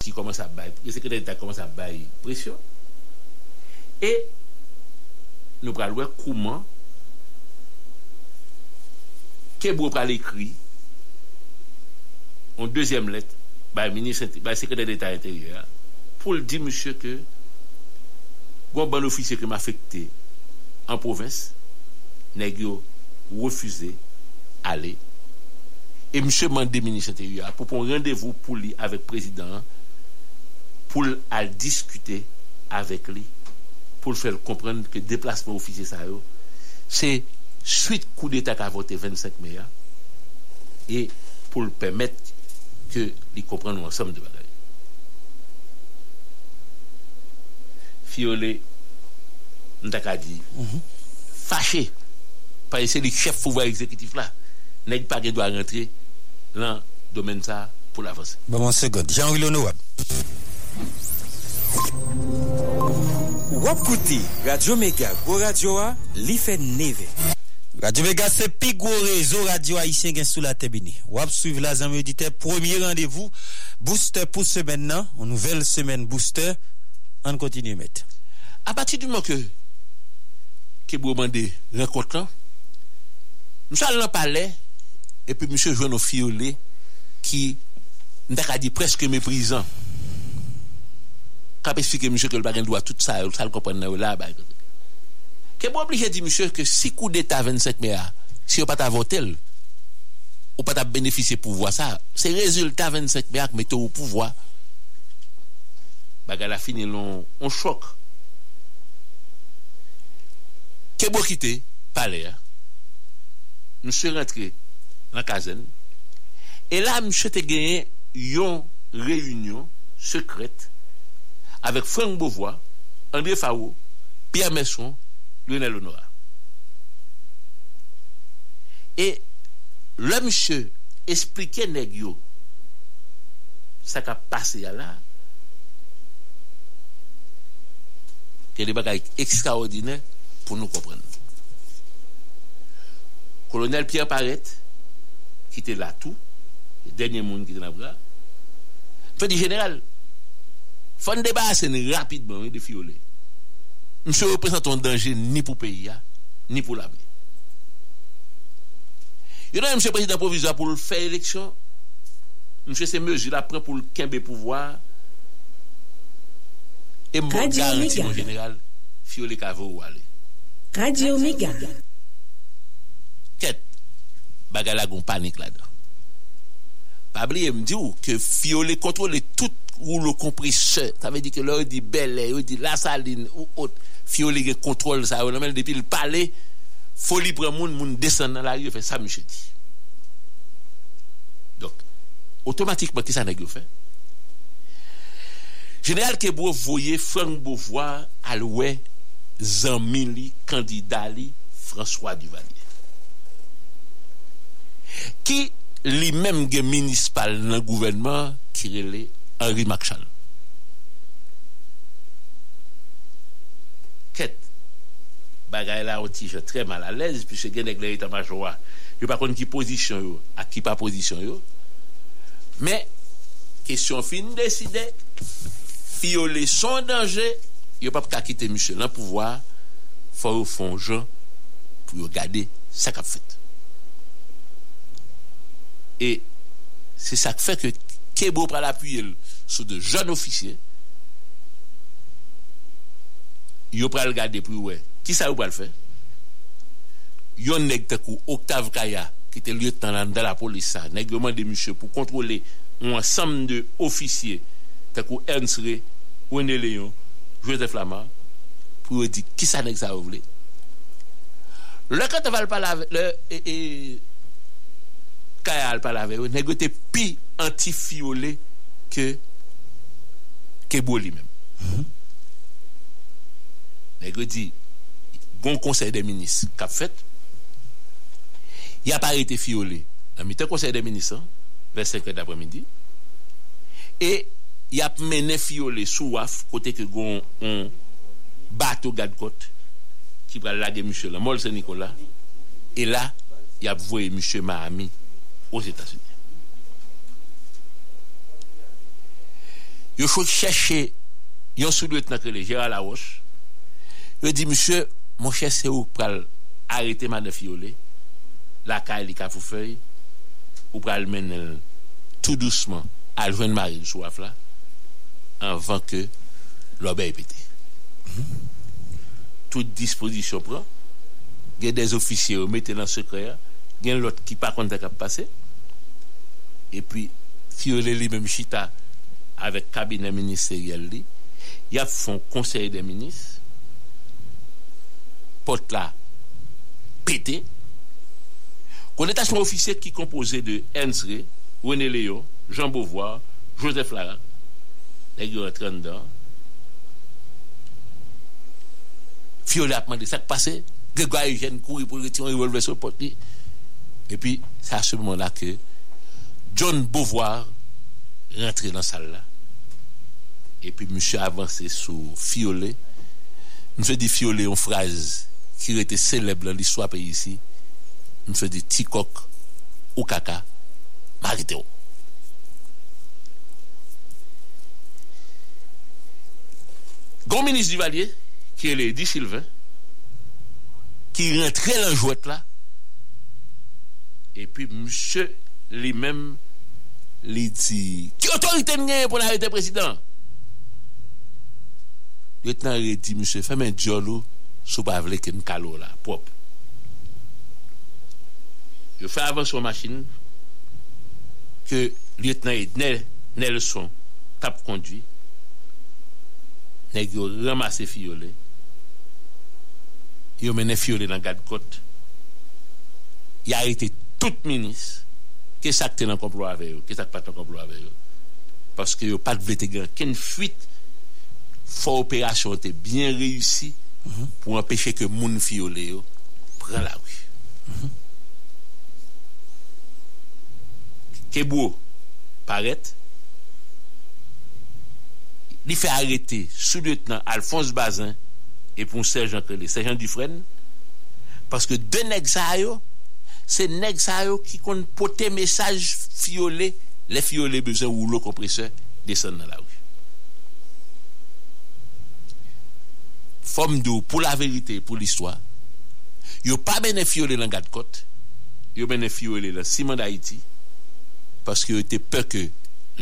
ki komanse a bay, le sekretary d'Etat komanse a bay presyon, e nou pral wè kouman Kebou pral ekri an dezyem let bay sekretary d'Etat intérieur pou l di monsye ke gwa bon, ban ofisye ke m afekte an provins negyo refuze ale e monsye mande ministre intérieur pou pon randevou pou li avek prezident pour à discuter avec lui, pour le faire comprendre que le déplacement officier, ça, c'est suite coup d'État qu'a voté 25 mai, et pour le permettre que les comprennent ensemble de bagaille. Fiolé, n'taka dit, fâché, par essayer le chef pouvoir exécutif là, n'est pas qu'il doit rentrer dans le domaine ça pour l'avancer. Bon, mon second, Jean-Louis Radio Mega, Go Radio a, li fe neve. Radio Mega se pi gwo rezo radio haïtien gen sou la tebini. Wap suiv la audite, premier rendez-vous, booster pou semen nan, ou nouvel semen booster, an kontinye met. À partir du moment que que vous demandez rencontre nous allons parler et puis monsieur Joël Fiolé qui n'a dit presque méprisant. kap esfike msye ke l bagen dwa tout sa, ou sal kompren nan ou la, ba. Ke mwen oblige di msye ke si kou deta 25 mea, si yo pat avotel, ou pat ap benefise pouvoi sa, se rezultat 25 mea k mette ou pouvoi, baga la fini lon, on chok. Ke mwen kite, pale ya, msye rentre nan kazen, e la msye te genye yon reyunyon sekret avec Franck Beauvois, André Fao, Pierre Messon, Lionel Honora. Et le monsieur expliquait yo ça qui a passé là que des bagages extraordinaires pour nous comprendre. Colonel Pierre Parette, qui était là tout, le dernier monde qui était là, fait du Fon debase ni rapidman yon defi yo le. Mse reprezenton denje ni pou peyi ya, ni pou la be. Yon an mse prezident provizwa pou l fè eleksyon, mse se meji la pren pou l kembe pouvoar, e mbo garanti mwen general fyo le kave ou wale. Radio Mega. Ket, bagalagon panik la dan. Pabli e mdi ou ke fyo le kontrole tout ou lo komprise, ta ve di ke lor di belè, ou di la saline, ou ot, fyo li ge kontrol sa, ou nan men depi l pale, foli pre moun, moun desen nan la rye, fe sa mi che di. Donk, otomatikman ki sa neg yo fe? General Kebro voye Frank Beauvoir alwe zanmili kandidali François Duvalier. Ki li menm gen minispal nan gouvenman kirele Henri Machal. Ket, bagay la ou ti je tre mal alèz, pi se gen ek lè etan majwa, yo pa kon ki pozisyon yo, a ki pa pozisyon yo, men, kesyon fin deside, pi yo lè son danje, yo pa pou kakite msè lan pou vwa, fò yo fon jan, pou yo gade sa kap fèt. E, se sa k fè ke Kebo pral apuye sou de joun ofisye, yo pral gade pou we. Ki sa yo pral fe? Yon neg te kou Octave Kaya, ki te lieutenant nan da la polis sa, neg yo mande monsye pou kontrole ou ansam de ofisye te kou Ernst Rey, Wene Leon, Joseph Lama, pou yo di ki sa neg sa yo vle. Le kante val palave, le, e, e, Kaya al palave, yo te pi anti-fiole ke Kebo li men. Neg yo di, bon konsey de minis, kap fet, y a pa rete fiole, nan mi te konsey de minis, ve 5 d'après midi, e y ap mene fiole sou waf, kote ke gon bato gad kote, ki pral lage mouche la, mol se Nikola, e la, y ap voye mouche Mahami, os Etats-Unis. Yo chou chèche, yon sou dwet nakre Gérald Laroche, yo di mouche, moun chèche se ou pral arete man de fiole, la ka fou fey, ou pral men el tout douceman al jwen maril sou waf la, anvan ke l'obey pete. Tout disposisyon pran, gen des ofisye ou mette nan sekreya, gen lot ki pa konta kap pase, e pi fiole li mem chita avek kabine ministeriel li, ya fon konsey de minis, pot la pete, kon etasyon ofisye ki kompose de Ernst Rey, René Léon, Jean Beauvoir, Joseph Lara, ek yo etren dan, fiole apman de sak pase, Grégoire Eugène kouri pou reti yon revolve sou poti, e pi sa a se moun la ke John Beauvoir rentre nan sal la, e pi mouche avanse sou fiole, mouche di fiole yon fraz ki rete celebre l'histoire pe yisi, mouche di tikok ou kaka marite ou. Gon ministre Duvalier, ki elè di Sylvain, ki rentre l'anjouette la, e pi mouche li mèm li di, ki otorite mwen pou l'arrete yo etan redi msè fè men djolo sou pa vle ken kalo la, pop. Yo fè avan sou machin ke lieutenant Ednel Nelson tap kondwi neg yo ramase fiyole yo mene fiyole nan gad kot ya ite tout minis ke sak te nan komplo ave yo ke sak pat nan komplo ave yo paske yo pat vete gen ken fuit fò operasyon te bien reyusi, pou empèche ke moun yo, pran la wè. Ke bou, paret, li fè arete sou lieutenant Alphonse Bazin et pou Sergeant Krele, Sergeant Dufresne, paske de nek sa yo, se nek sa yo ki kon pote mesaj fiyole, le fiyole bezan ou lo kompreseur, desen nan la ou. Fom do pou la verite, pou l'histoire, yo pa bene fiyole nan Gadkot, yo bene fiyole la Simon d'Haïti, paske yo te pe ke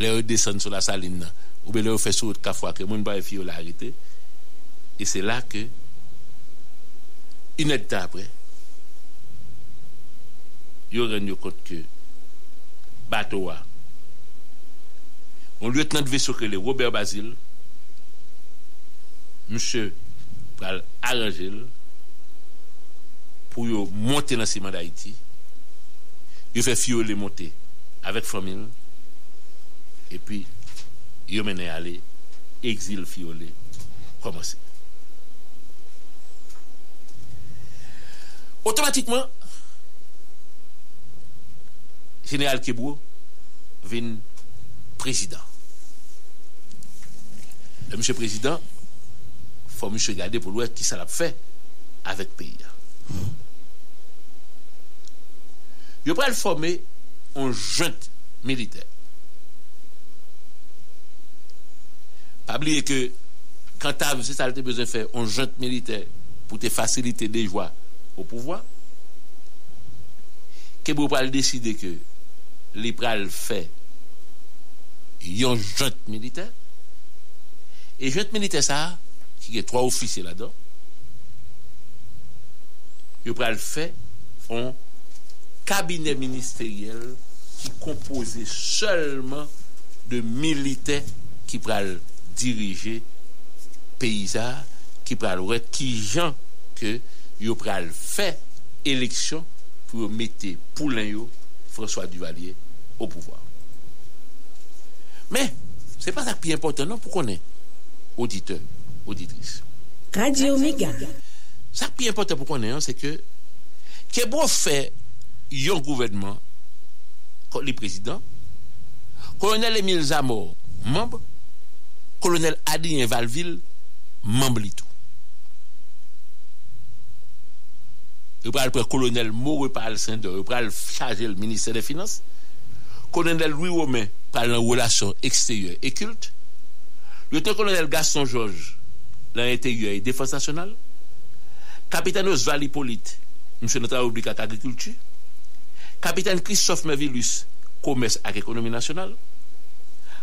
le yo desen sou la saline nan, ou be le ou fè sou ka fwa ke moun ba e fiyo la harite e se la ke inet ta apre yo ren yo kont ke bato wa on lieutenant ve soke le Robert Basile msè pral arangel pou yo monte nan siman da iti yo fè fiyo le monte avèk famil e pi yo mene ale, exil fiole, komanse. Otomatikman, General Kebou vin prezident. Le msè prezident, fò msè gade pou lwè ki sa la pfe avèk peyi. Yo pral fòmè an jant militer. Pabliye ke kantav se sa te bezon fè an jant militer pou te fasilite de jwa ou pouvoi, ke bou pral deside ke li pral fè yon jante militaire. Et jante militaire ça, qui est trois officiers là-dedans, yo pral fait un cabinet ministériel qui composé seulement de militaires qui pral diriger pays ça, qui ouais qui gens que yo pral fait élection pour mettre Poulain François Duvalier au pouvoir. Mais, c'est pas ça qui est important, non, pour qu'on ait auditeur, auditrice. Radio Méga. Ça qui est important pour ait, hein, c'est que, que bon fait un gouvernement, le président, colonel Émile Zamor, membre, colonel Adrien Valville, membre tout. Il va le colonel Maurice Paul Saint-Denis, il charger le ministère des Finances. Colonel Louis Romain parle en relations extérieures et cultes. Lieutenant-colonel Gaston Georges, l'intérieur et défense nationale. Capitaine Oswald Hippolyte, monsieur notre République agriculture. Capitaine Christophe Mervillus, commerce et économie nationale.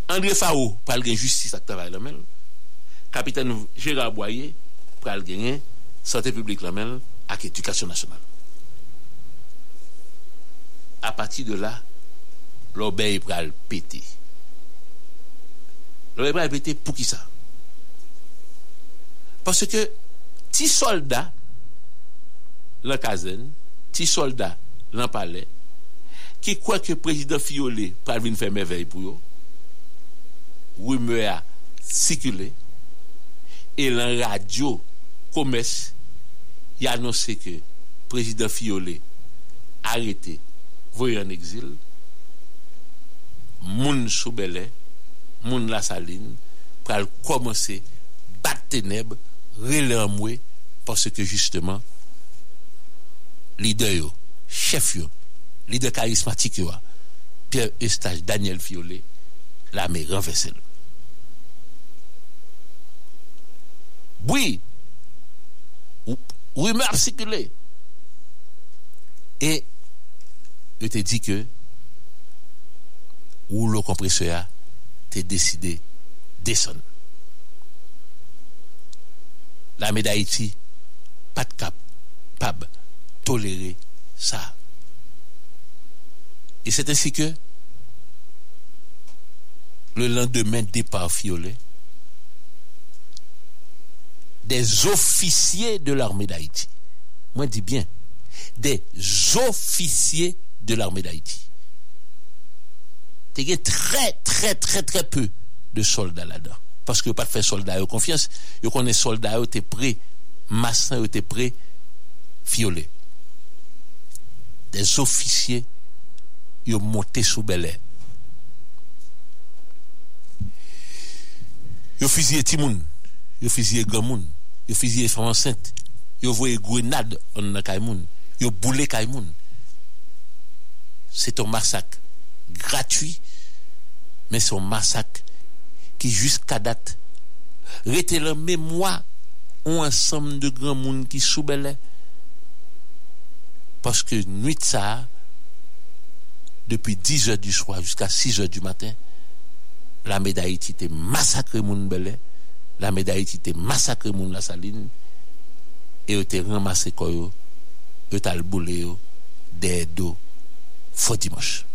André Fao, de justice et travail. Capitaine Gérard Boyer, de santé publique la même avec éducation nationale. À partir de là, l'obéi pral péter. L'obéi pral péter pour qui ça? Parce ke ti soldat lan kazen, ti soldat lan pale, ki kwa ke prezident Fiole pralvin fè mè vey pou yo, wè mè a sikule, e lan radyo komes, y anonsè ke prezident Fiole arete voye an exil, moun soubele, moun la saline, pral komanse bat teneb rele an mwe parce ke justeman lider yo, chef yo lider karismatik yo a Pierre Eustache, Daniel Fiole la me renvesel boui ou ime ap sikile e yo te di ke ou lo kompresor a te deside deson L'armée d'Haïti, pas de cap, pas tolérer ça. Et c'est ainsi que le lendemain départ Fiolet, des officiers de l'armée d'Haïti. Moi, dis bien, des officiers de l'armée d'Haïti. Il y a très, très, très, très peu de soldats là-dedans. Parce que pas de faire soldats de confiance. Ils connaissent soldats, ils étaient prêts, massins, ils étaient prêts, violés. Des officiers, ont monté sous Bel Air. Ont fusillé Timoun, ont fusillé Gamoun, ont fusillé femmes enceintes, ils ont envoyé grenade en Kaimoun, ont boulé Kaimoun. C'est un massacre gratuit, mais c'est un massacre ki jiska dat rete la memwa ou ansam de gran moun ki soubele paske nuit sa depi 10 oe du swa jiska 6 oe du maten la medayiti te masakre moun bele la medayiti te masakre moun la saline. E yo te ramase koyo yo talboule yo de do fo dimanche.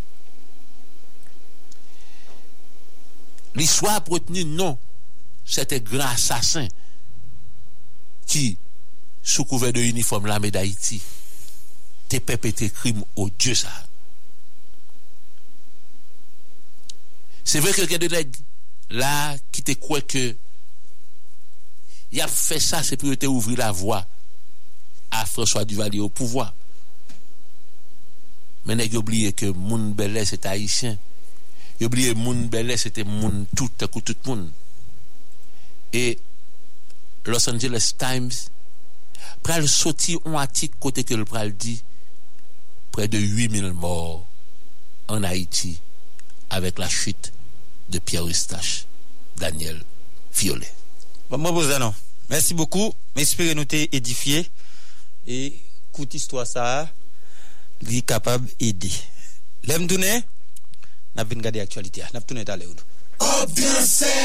L'histoire a retenu non, c'était grand assassin qui, sous couvert de uniforme l'armée d'Haïti, t'es perpétré crime au Dieu ça. C'est vrai que quelqu'un de là qui te croit que il a fait ça, c'est pour ouvrir la voie à François Duvalier au pouvoir. Mais n'a oublié que Moun Belé c'est haïtien. Il oublié Moun c'était Moun tout, tout, tout monde. Et Los Angeles Times pral sorti un article côté que le pral dit près de 8000 morts en Haïti avec la chute de Pierre Eustache, Daniel Violet. Bon, non. Merci beaucoup. J'espère nous t'es édifié. Et coûte histoire ça, est capable d'aider. L'aime donner, Nap vin gade aktualite a. Nap tounen talè ou nou. Kob transfer.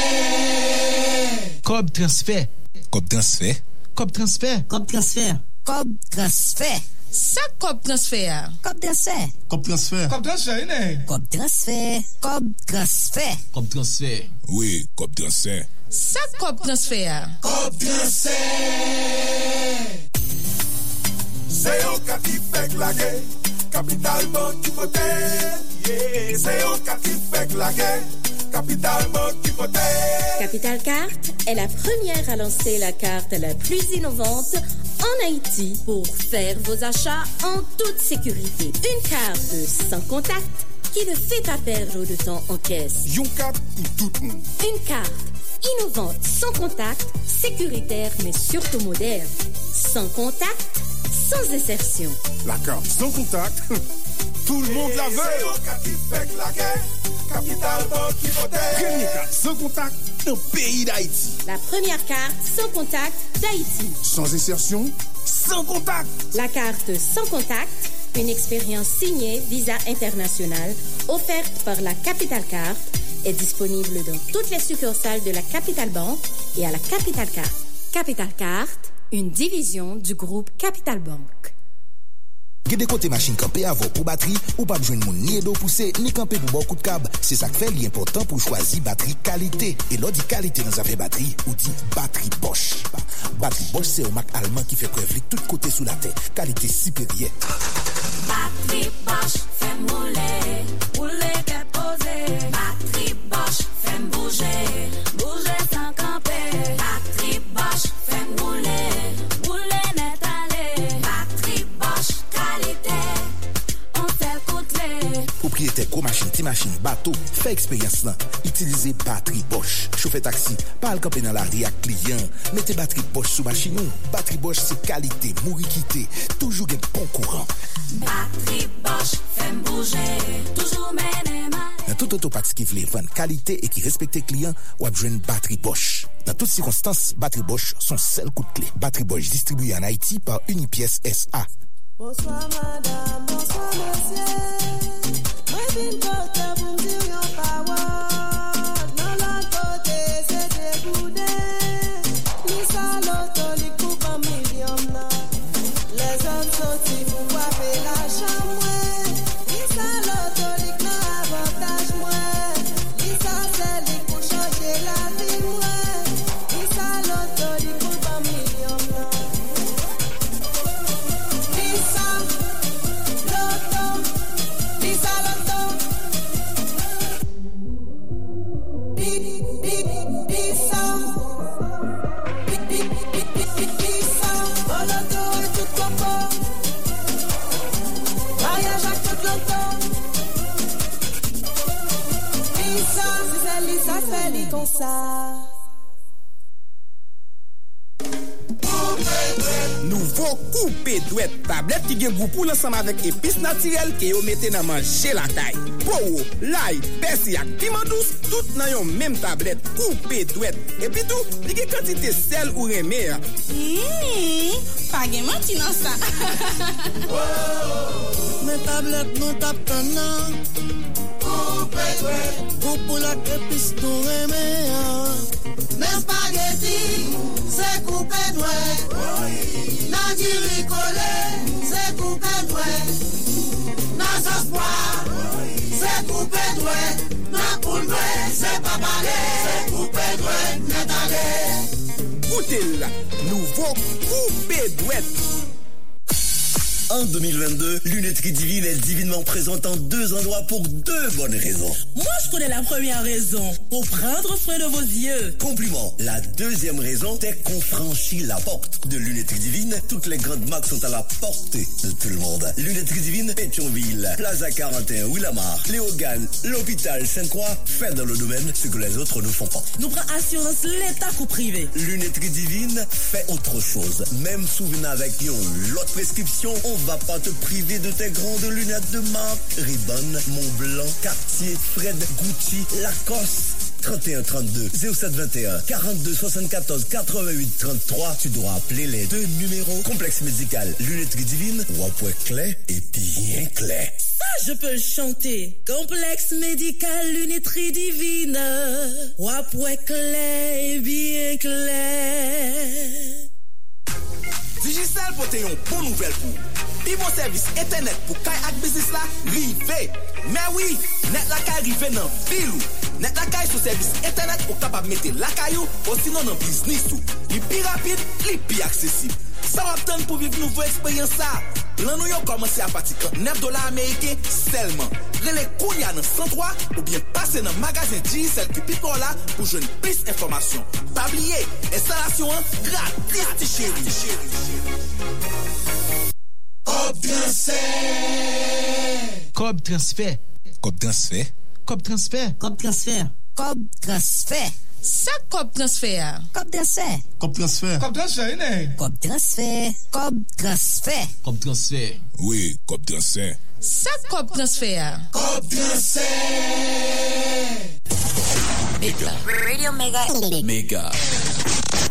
Kob transfer. Kob transfer. Kob transfer. Kob transfer. Kob transfer. Sa kob transfer a? Kob transfer. Kob transfer. Kob transfer, inè. Kob transfer. Kob transfer. Kob transfer. Oui, kob transfer. Sa kob transfer a? Kob transfer. Se yo ka ti pek lage. Kapital bank ipote Se yo kati fek lage Capital Bank Hypothèque. Capital Carte est la première à lancer la carte la plus innovante en Haïti pour faire vos achats en toute sécurité. Une carte sans contact qui ne fait pas perdre de temps en caisse. Carte tout. Une carte innovante, sans contact, sécuritaire mais surtout moderne. Sans contact, sans insertion. La carte sans contact Tout le monde la veut. Capital Bank Hypothèque. Première carte sans contact dans pays d'Haïti. La première carte sans contact d'Haïti. Sans insertion, sans contact. La carte sans contact, une expérience signée Visa International, offerte par la Capital Carte, est disponible dans toutes les succursales de la Capital Bank et à la Capital Carte. Capital Carte, une division du groupe Capital Bank. Gede kote machin kampe avon pou bateri, ou pa bjwen moun ni edo pousse, ni kampe pou bon kout kab. Se sak fe li important pou chwazi bateri kalite. E lo di kalite nan zafè bateri, ou di bateri Bosch. Bateri Bosch se ou mak alman ki fe prevli tout kote sou la te. Kalite siperye. Bateri Bosch fè moule, moule ke pose. Bateri Bosch fè mbouje, mbouje san kampe. Bateri Bosch Propriété gros machine, ti machine, bateau, fait expérience là. Utilisez batterie Bosch. Chauffeur taxi, pas camper dans la rue à client. Mettez batterie Bosch sous machine. Batterie Bosch c'est qualité, mouri qualité, toujours un bon courant. Bateri Bosch fè mbouje, toujou mene male. Dans tout autopax qui voulait vendre qualité et qui respecte client, ou besoin batterie Bosch. Dans toutes circonstances, batterie Bosch sont seul coup de clé. Batterie Bosch distribuée en Haïti par Unipièce SA. Bonsoir madame, bonsoir monsieur. We've been ça, ça, ça, Nouvo koupe dwet tablet ki gen goupou lansanm avek epis natirel ke yo mette nan manje lakay. Pou, lay, besi ak piman dous, tout nan yon menm tablet koupe dwet. Epi tou, li gen kantite sel ou reme. Mmm, page manti nan sa. Men tablet nou tap tanan. Poupoulat epis tou reme Men spageti Se koupe dwe Nan girikole Se koupe dwe Nan saspoa Se koupe dwe Nan poulbe Se papade Se koupe dwe Netade Koutel Nouvo koupe dwe En 2022, Lunetterie Divine est divinement présente en deux endroits pour deux bonnes raisons. Moi, je connais la première raison. Pour prendre soin de vos yeux. Compliment. La deuxième raison, c'est qu'on franchit la porte de Lunetterie Divine. Toutes les grandes marques sont à la portée de tout le monde. Lunetterie Divine, Pétionville, Plaza 41, Willamar, Léogane, l'hôpital Sainte-Croix, fait dans le domaine ce que les autres ne font pas. Nous prenons assurance l'État ou privé. Lunetterie Divine fait autre chose. Même souvenir avec une l'autre prescription, on va pas te priver de tes grandes lunettes de marque. Ribbon, Montblanc, Cartier, Fred, Gucci, Lacoste. 31 32 0721 42 74 88 33. Tu dois appeler les deux numéros. Complexe médical, lunetterie divine, Wapwe clé et bien clé. Ça, je peux chanter. Complexe médical, lunetterie divine. Wapwe clair, bien clair. Digicel pote yon bon nouvel pou. Pi bon servis etenet pou kay ak bizis la, rive. Mè wii, net la kay rive nan vilou. Net la kay sou servis etenet ou kapab mete lakayou, ou sinon nan biznis ou. Li pi rapide, li pi aksesib. Sa wap ten pou viv nouvo eksperyans sa? Lan nou yo komanse a pati 39 dola Amerike selman. Rele kounya nan 103 ou bien pase nan magazin GSL ki pi pou la pou jwen plis informasyon. Pabliye, instalasyon an gratis ti chéri. Kob transfer. Kob transfer. Kob transfer. Kob transfer. Kob transfer. Kob transfer. Sa kop transfer? Kop transfer. Kop transfer. Kop transfer, inè. Kop transfer. Kop transfer. Kop transfer. Oui, kop transfer. Sa kop transfer? Kop transfer. Mega. Radio Mega. Mega.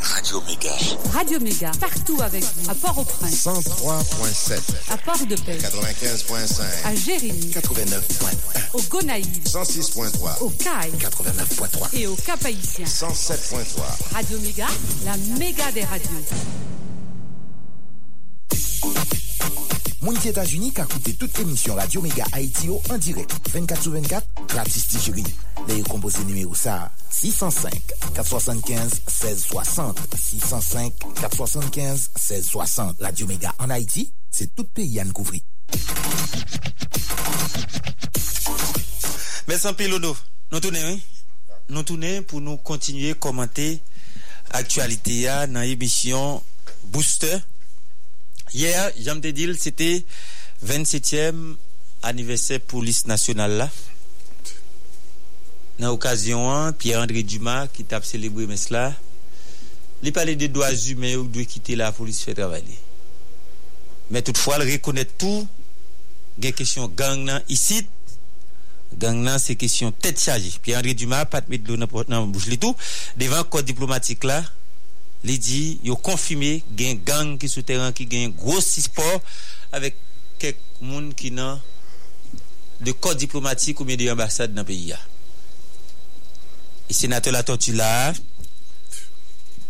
Radio Mega Radio Méga, partout avec vous. À Port-au-Prince, 103.7 à Port-de-Paix, 95.5 à Jérémy, 89.1 au Gonaïves, 106.3 au Caille 89.3 et au Cap-Haïtien. 107.3 Radio Méga, la méga des radios. Mouni Etats-Unis ka koute tout emisyon Radio Mega Haiti yo en direct 24 sous 24, gratis ti chéri. Le yo kompose numéro sa 605-475-1660 605-475-1660 Radio Mega en Haiti, c'est tout pays à couvrir. Merci Pilono. Nous tournons, oui? Nous tournons pour nous continuer à commenter l'actualité dans l'émission Booster. Hier, j'aime te dire, c'était 27e anniversaire police nationale là. Dans l'occasion, Pierre-André Dumas qui t'a célébré mais cela, il parlait des droits humains qui doit quitter la police fait travailler. Mais toutefois, il reconnaît tout, des questions gang nan ici, gang c'est question tête chargée. Pierre-André Dumas, pas de mettre dans la bouche tout, devant le code diplomatique là, il dit, il a confirmé qu'il y a un gang qui souterrain qui a un gros sport avec quelques monde qui n'a de code diplomatique ou bien de ambassade dans le pays. Et sénateur la là,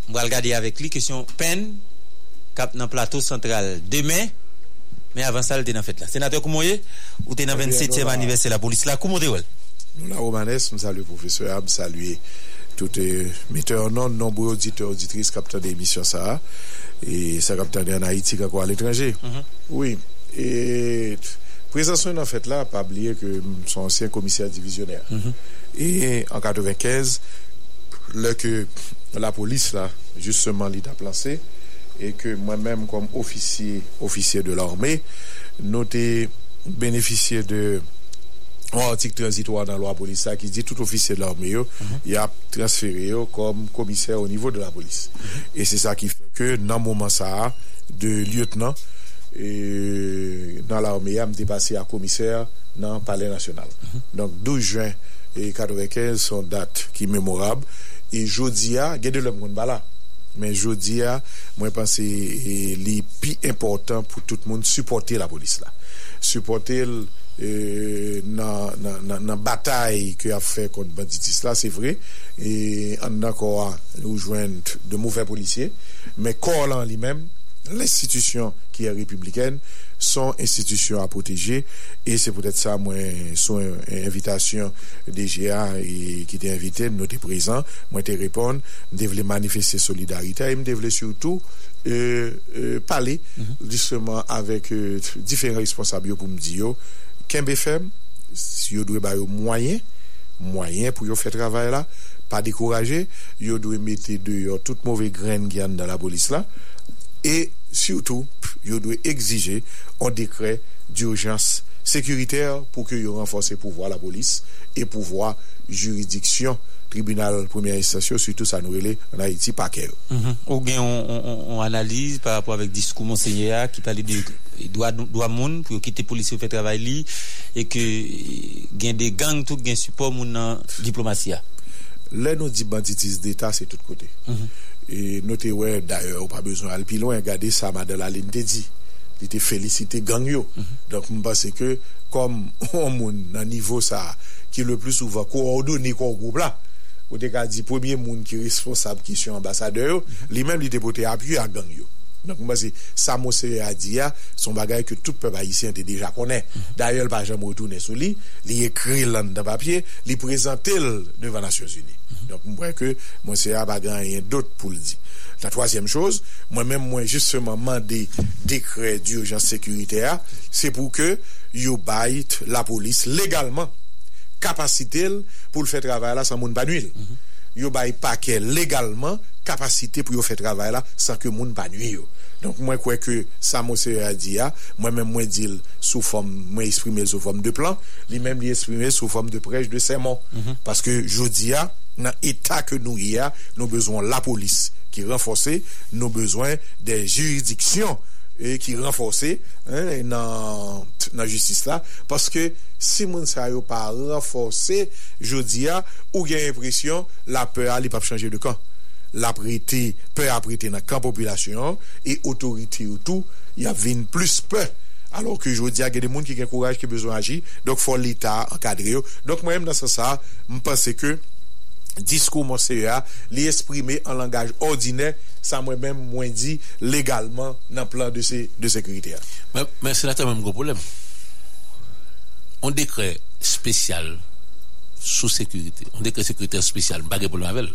on va regarder avec lui question peine cap dans le plateau central demain. Mais avant ça, il était dans la fête là. Sénateur Koumoye, ou t'es dans 27e anniversaire de la police là, comment Nous, la Romanesque, nous saluons le professeur, tout les metteurs en nom, nombreux auditeurs, auditrices, capteurs d'émissions ça, et ça capteur en Haïti, quoi, à l'étranger. Oui. Et, présentation dans fait là, pas oublier que son ancien commissaire divisionnaire. Et en 95, là que la police là, justement, l'idée placé, et que moi-même, comme officier, officier de l'armée, nous avons bénéficié de un article transitoire dans la loi police qui dit tout officier de l'armée, il mm -hmm. a transféré comme commissaire au niveau de la police. Mm -hmm. Et c'est ça qui fait que, dans le moment ça, de lieutenant, et, dans l'armée, je suis passé à commissaire dans le palais national. Mm -hmm. Donc, 12 juin 1995, sont date qui est mémorable. Et jeudi, il y a de l'homme là. Mais jeudi, moi, je pense que c'est le plus important pour tout le monde supporter la police là. Supporter Euh, nan, nan, nan, nan batay ki a fè kont banditis la, se vre an nan kor a nou jwen de mouvè polisye men kor lan li men l'institisyon ki a republiken son institisyon a proteje e se pou tèt sa mwen son invitasyon DGA ki te invite, nou te prezant mwen te repon, mwen devle manifeste solidarite, mwen devle surtout euh, euh, pale mm -hmm. justement avèk euh, diferent responsabio pou mdi yo kenbe feb, si yo dwe ba yo mwayen, mwayen pou yo fè travay la, pa dekouraje, yo dwe mette de yo tout mouve gren gyan dan la polis la, e surtout, yo dwe exije an dekret d'urjans sekuriter pou ke yo renfonse pouvoi la polis e pouvoi juridiksyon tribunal première instance surtout ça nous relève en Haïti pas qu'elle. Ou bien on, analyse par rapport avec discours monseigneur qui parlait de droit droit monde pour quitter police fait travail li et que gain des gangs tout gain support mon dans diplomatie. Lè nou di banditis d'Etat, se tout kote. E nou te wè, d'ailleurs, ou pa bezon al pi loin, gade sa Madela Lin te di. Li te felicite gang yo. Donk m'pase ke, kom on moun nan nivou sa, ki le plus souvan, ko ordo ni ko group la, ou te ka di premier moun ki responsable ki sou ambassadeur, mhm. li men li te pote apuy a gang yo. Donc, moi, c'est ça, mon a dit, son bagage que tout peuple haïtien était déjà connaît. Mhm. D'ailleurs, pas jamais retourné sur lui, il écrit dans le papier, il présente devant les Nations Unies. Mhm. Donc, je crois que mon CA n'a rien d'autre pour le dire. La troisième chose, moi-même, moi, justement, mandé décret d'urgence sécuritaire, c'est pour que you bite la police légalement. kapasite l pou l fè travay la san moun panuil. Mm -hmm. Yo bay pake legalman kapasite pou yo fè travay la san ke moun panuil yo. Donk mwen kwe ke sa monser a di ya, mwen men mwen dil sou fòm, mwen esprime sou fòm de plan, li men li esprime sou fòm de prej de seman. Mm -hmm. Paske jodi ya, nan etat ke nou ya, nou bezwen la polis ki renfose, nou bezwen de juridiksyon ki renfose nan justis la paske si moun sa yo pa renfose jodi ya ou gen impresyon la pe a li pap chanje de kan la prete, pe a prete nan kan populasyon e otorite ou tou ya vin plus pe alor ke jodi ya gen de moun ki gen kouraj ki bezon aji, dok fol l'Etat ankadre yo, dok mwen m nan sa sa m pense ke diskou monse ya, li esprime an langaj ordine, sa mwen mwen mwen di legalman nan plan de sekurite ya. Men senatè mwen mwen gwo problem. On dekre spesyal sou sekurite. On dekre sekurite spesyal, bagè pou l'anvel.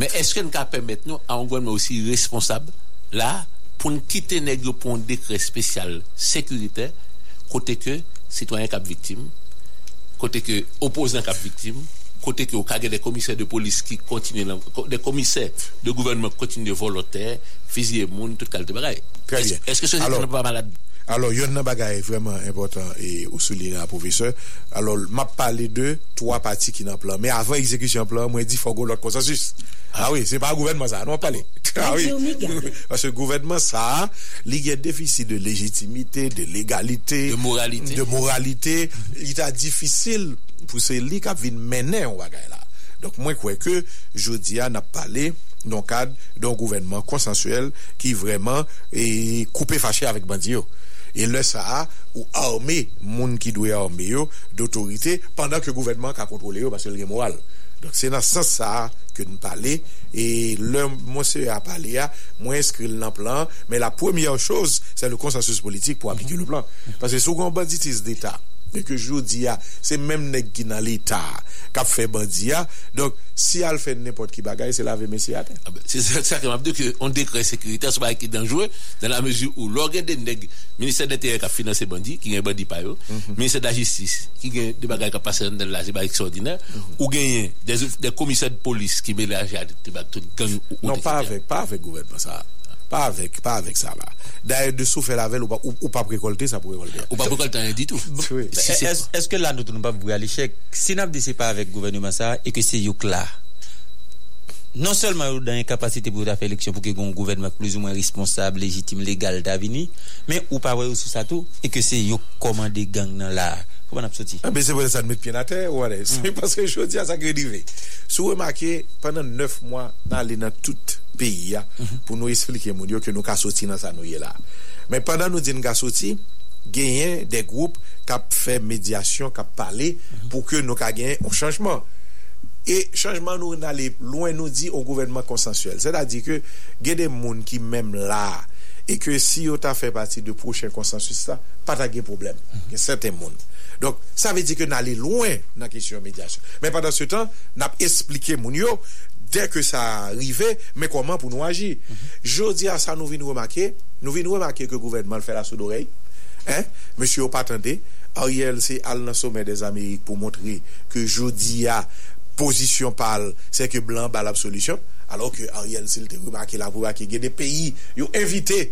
Men eske n ka pèmèt nou an gwen mwen osi responsab la pou n kite negyo pou n dekre spesyal sekurite kote ke sitwanyen kap viktim, kote ke oposan kap viktim, kote ke ou kage de komisè de polis ki kontine, de komisè de gouvernement kontine volote, fizye moun, tout kalte bagay. Eske se nan pa malade? Alors, yon nan bagay vreman important e ou souli nan profeseur. Alors, map pale de 3 pati ki nan plan. Me avan ekzekisyon plan, mwen di fogo lot konsensus. Ah oui, se pa gouvernement sa, nan pale. Ah oui, parce que gouvernement sa, li gen defisi de legitimite, de legalite, de moralite, de moralite, li ta difisil pou se li kap vin menen ou bagay la. Donk mwen kwe ke jodia nap pale don kad don gouvenman konsensuel ki vreman e koupe fache avik bandi yo. E lè sa a ou arme moun ki dwe arme yo d'autorite pandan ke gouvenman ka kontrole yo basel gen moral. Donk se nan sens sa a ke nou pale e lè mwen se a pale a mwen eskril nan plan men la premiye chose se le konsensus politik pou aplike le plan. Pase sou kon banditis d'Etat men ke jodi ya se menm nek gina l'Etat kap fe bandi ya donk si al fe nepot ki bagay se la ve mesi ate. Se sa ke mabde ke on dekre sekurite se ba ki danjwe dan la mezu ou lor gen den neg Ministère d'Intérieur kap finanse bandi ki gen bandi payo Ministère de la Justice ki gen de bagay kap pase nan la ziba ekstraordinaire ou gen de komisè de polis ki me la jade Non pa avek, pa avek gouvernement sa Pa avek, pa avek sa la Daye de sou fe lavel ou pa prekolte sa pou prekolte Ou pa prekolte an di tou Eske la nou tou nou pa vou alishek Si nap disi pa avek gouvernement sa E ke se youk la Non selman ou dan yon kapasite pou ta fe leksyon Pou ke yon gouvernement plus ou mwen responsable Legitime, legal ta vini Men ou pa vwe ou sou sa tou E ke se youk komande gang nan la Kouman ap soti Be se vwe sa nmet pien ate ou wane Se paske chodi a sa kredive Sou remake, pandan 9 mwa Nan li nan tout peyi ya Pou nou esplike moun yo ke nou ka soti nan sa nou ye la Men pandan nou din ka soti Genyen de group Kap fe medyasyon, kap pale Pou ke nou ka genyen ou chanjman E chanjman nou nan li Louen nou di ou gouvernement konsensuel Se da di ke gen de moun ki mem la E ke si yo ta fe pati De prochen konsensus sa Pata gen problem, gen certain moun Donk, sa ve di ke nan ale loin nan kesyon medyasyon. Men padan se tan, nap esplike moun yo, dek ke sa rive, men koman pou nou aji. Mm -hmm. Jodi a sa nou vi nou remake, nou vi nou remake ke gouvenman fè la sou dorey, monsi yo patande, Ariel se al nan somè des Amerik pou montre ke jodi a posisyon pal, se ke blan bal absolisyon, alor ke Ariel se lte remake la pou remake gen de peyi, yo evite,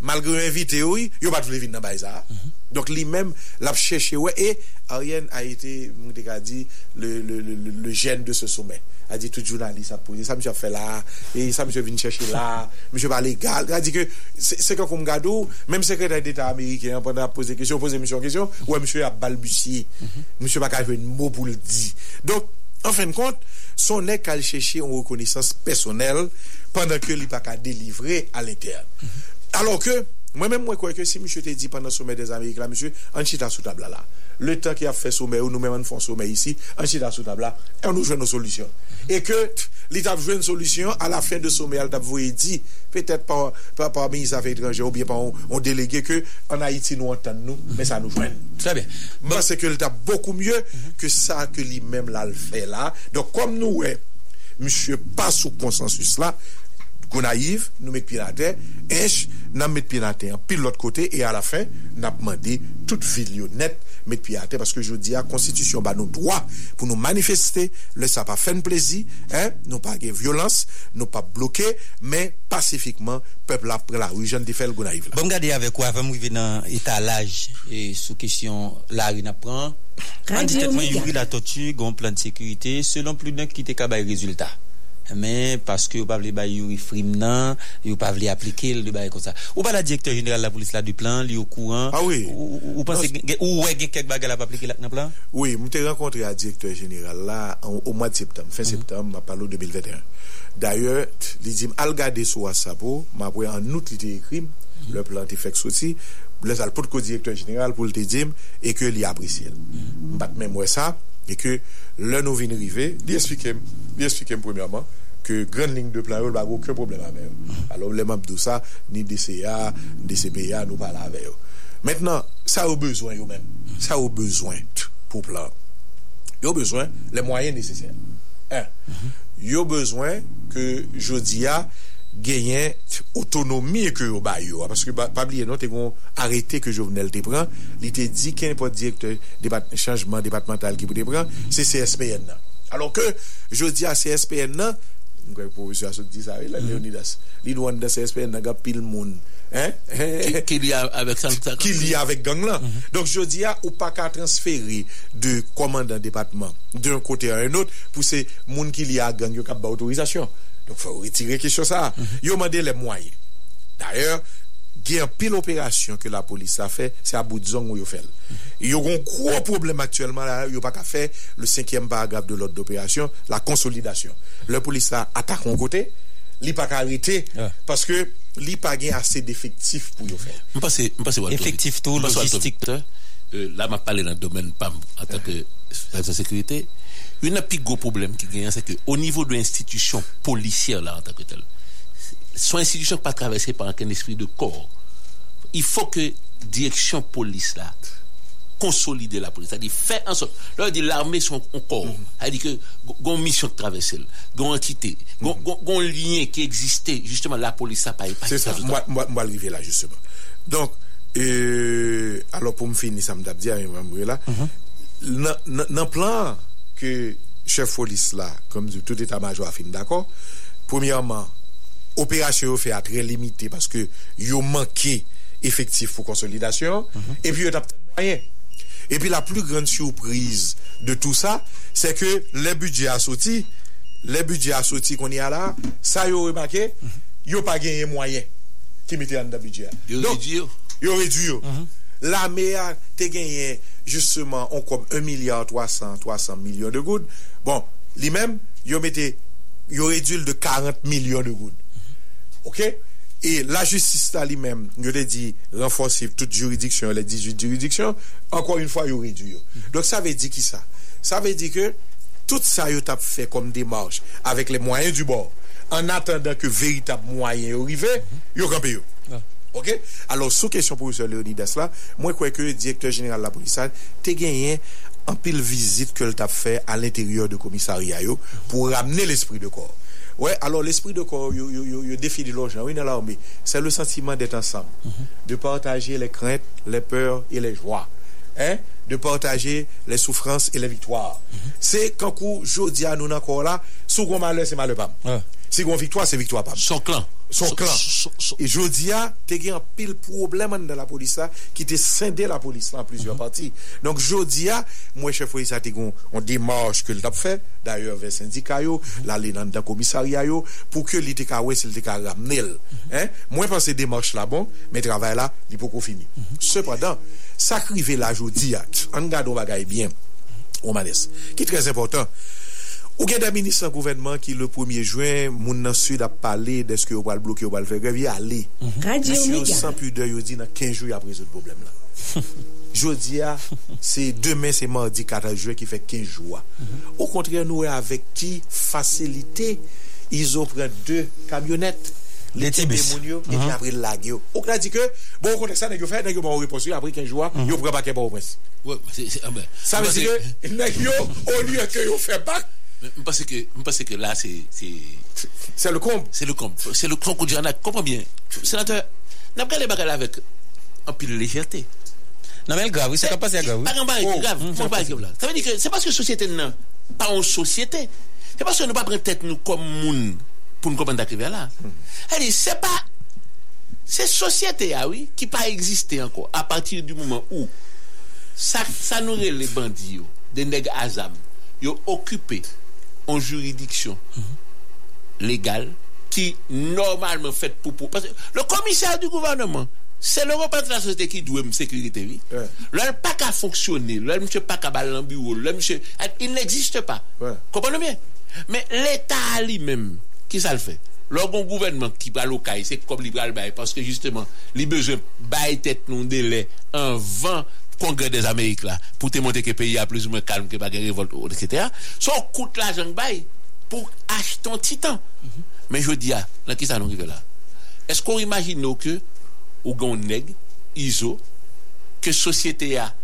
malgre evite yo, yo pat vle vin nan bay za a. Mm -hmm. Li men, lap chèche we E Ariel a ete, moun te ka di Le jen de se somè a di tout jounalist ap pose, sa msè fè la e sa msè vin chèche la msè pa legal, a di ke, se kon kon gado mèm sekretary d'Etat Amerikè an pwè pose kèsyon, pose msè an kèsyon wè msè ap balbusi, msè pa kajwe n mò pou l di donk, En fin de compte, son nèg kal chercher une reconnaissance personnelle pendant que li pa ka délivrer à l'interne. Alors que, moi-même, moi, crois que si monsieur te dit pendant le sommet des Amériques, là, monsieur, en chita sous table là. Le temps qui a fait sommet, ou nous-mêmes, on fait sommet ici, en chita sous table là, et on nous joue nos solutions. Et que, l'État joué une solution, à la fin de sommet, elle t'a voué dit, peut-être par, par, par ministre des Affaires étrangères, ou bien par un, un délégué, que en Haïti, nous entendons nous, mais ça nous joue. Très bien. Moi, c'est que l'État beaucoup mieux que ça que lui-même le fait là. Donc, comme nous, ouais, monsieur pas sous consensus là, Kou naiv, nou met pi nan te, enj nan met pi nan te, an pil lot kote, e a la fin, nan pman de tout vil yo net met pi nan te, paske je di a konstitusyon ba nou dwa pou nou manifeste, le sa pa fen plezi, nou pa gen violans, nou pa bloke, men pasifikman, pepl apre la ou, jen di fel kou naiv la. Bon gade ave kwa, fèm wive nan etalaj, e sou kisyon la ou nan pran, an ditetman youri la totu, gon plan de sekurite, selon plouden ki te kabay rezultat. men paske yo pa vle bay yo ifrim nan, yo pa vle aplike l de bay kon sa. Ou pa la direktor general la polis la du plan, li yo kouan, ah, oui. ou, ou pense, non, ou wè gen kek bagay la pa aplike lak nan plan? Oui, mwen te renkontre la direktor general la ou mwa de septem, fin mm -hmm. septem, ma palo 2021. D'ayor, li di m al gade sou a sapo, ma apwe an out li te ekrim, mhm. mm -hmm. le plan te fek soti, le sal pou de ko direktor general pou te dim, e ke li aprisye. Mbat mhm. men mwen sa, e ke le nou vin rive, li esplikem, li esplikem premiyaman, que grande ligne de plan, il n'y a aucun problème avec eux. Alors, les membres de ça, ni DCA, ni DCPA, nous parlons avec eux. Maintenant, ça a besoin eux-mêmes. Ça a besoin pour plan. Ils ont besoin les moyens nécessaires. Un, ils ont besoin que Jodia gagne autonomie que yo Parce que, pas oublier, non, avons arrêté que Jovenel te prend. Il te dit qu'importe directeur débat, changement départemental qui vous te prend, c'est CSPN. nan. Alors que, je dis à CSPN, nan le professeur a dit ça là Leonidas pile monde hein? Li a gang là. Donc je dis à ou pas qu'à transférer de commandant département d'un côté à un autre pour ces moun qui lié à gang yo k'ap ba faut retirer quelque chose ça. Yo mandé les moyens. D'ailleurs, il y a un pile opération que la police a fait, c'est à bout de zone où yo fait. Il y a un gros problème actuellement là, yo pas qu'à faire le cinquième paragraphe de l'ordre d'opération, la consolidation. Le police a attaque un côté, li pas qu'à arrêter parce que li pas gain assez d'effectifs pour yo faire. Je pense que Walter- Effectif tout, logistique. Euh, là, je parlé dans le domaine PAM en tant que responsable de sécurité. Un des plus gros problème qui gagne, c'est qu'au niveau de l'institution policière, là, en tant que telle, son institution pas traversée par un esprit de corps. Il faut que direction police, là, consolider la police. C'est-à-dire faire en sorte. Là, dit l'armée corps. C'est-à-dire que, gon mission de traverser, gon entité, gon, gon lien qui existait, justement, la police, ça pas C'est ça, moi, moi, moi arriver là justement. Donc, euh, alors pour me finir, ça me dit, hein, moi, là, dans le plan que chef police là, comme tout état-major a fini, d'accord? Premièrement, opération fait à très limité parce que yo manqué effectif pour consolidation et puis yo t'a moyen. Et puis la plus grande surprise de tout ça, c'est que les budgets a sorti, les budgets a sorti qu'on y a là, ça yo remarqué, yo pas gagné moyen qui mettait en dans le budget. Yo réduit yo. réduit yo. L'armée a gagné justement on comme 1 milliard 300 300 millions de gouttes. Bon, lui-même, yo mettait yo réduit de 40 millions de gouttes. OK? Et la justice là lui-même, je te dit renforcer toute juridiction, les 18 juridictions, encore une fois, yo réduit. Donc ça veut dire qui ça? Ça veut dire que tout ça yo t'a fait comme démarche avec les moyens du bord en attendant que véritable moyen arrive, yo campé yo. OK? Alors sous question professeur Leonidas là, moi je crois que le directeur général de la police a gagné en pile visite que t'a fait à l'intérieur de commissariat pour ramener l'esprit de corps. Ouais, alors l'esprit de corps, l'argent, oui, dans l'armée, c'est le sentiment d'être ensemble, de partager les craintes, les peurs et les joies, hein, de partager les souffrances et les victoires. C'est quand coup, jodi à nous encore là, sous malheur, c'est malheur pas. Si yon victoire, se victoire pam. Son clan. Son clan. E jodi a, te gen pil problem an de la polis la, ki te sende la polis la an plusieurs mhm. parti. Donk jodi a, mwen chef polis a te gen, on demarche ke l tap fe, d'ayor ve syndika yo, mhm. la le nan da komisaria yo, pou ke li te ka wes, li te ka ramnel. Mwen mhm. pan se demarche la bon, men travay la, li pou kon fini. Sepadan, sakrive la jodi a, an gado bagay bien, omanes, ki trez important, Ou gen da ministre an gouvernement ki le 1er juin, moun nan sud ap pale deske yo pal bloke, yo pal fe grev, yi ale. Radio Monsieur Omega. sans pudeur, yo di nan 15 jou ap rezout problem la. Jodi a, se demen se mardi 4 juin ki fe 15 jou a. Au kontre nou e avek ki fasilite, izo pren 2 kamyonet, Des li tibus. moun yo, e pi apre lag yo. Ou kla di ke, bon sa, neg yo fe, neg yo ba ou reponsu, apre 15 jou a, yo pren bake ba ou pres. Ouais, c'est- c'est- ah ben, Sa ve parce di que- neg yo, au je pense que, je pense que là, c'est. C'est le comble. C'est le comble. C'est le comble qu'on a. Comprends bien. Sénateur, n'a pas les bagages avec un peu de légèreté. Non, mais le grave, oui, c'est pas c'est grave. oui. Pas bagage Oh, grave. grave. Ça veut dire que c'est parce que la société n'a pas une société. C'est parce que nous ne pas prendre tête nous comme monde pour nous comprendre d'arriver là. Elle dit, c'est pas. C'est société, ah oui, qui pas existé encore à partir du moment où ça, ça nous les bandits, des nègres azam, ils occupé en juridiction légale qui normalement fait pour, pour parce que le commissaire du gouvernement c'est le représentant de la société qui doit me sécurité oui. Ouais. là pas qu'à fonctionner. Là monsieur pas qu'à baller le bureau. Là monsieur il n'existe pas. Ouais. comprenez bien? Mais l'état lui-même qui ça le fait? Le gouvernement qui va local c'est comme libéral bail parce que justement les besoins bail tête non délai en vent congrès des Amériques là pour te montrer que le pays a plus ou moins calme que pas de révolte etc son coûte l'argent bail pour acheter un titan mais je dis ah dans qui ça nous arrive là est-ce qu'on imagine que ou gon nèg ISO que société a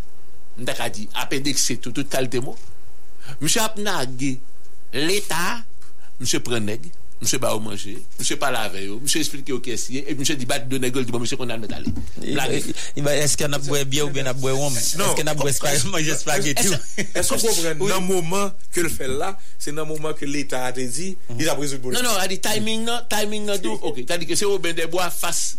ndaka dit appendixé tout toute qualité mot monsieur a l'état monsieur prend nèg monsieur ou manger monsieur pas laver monsieur expliquer au caissier et monsieur dit bat de nèg dit bon monsieur qu'on a mettre aller Est-ce qu'on a boire bien ou bien a boire rhum? Est-ce qu'on a boire manger spaghetti? Est-ce qu'on comprend? Oui. nan mouman ke l fè la, se nan mouman ke l'Etat a te di, il a rezout non non a dit timing non timing non dou ok t'as dit que c'est Robin des Bois face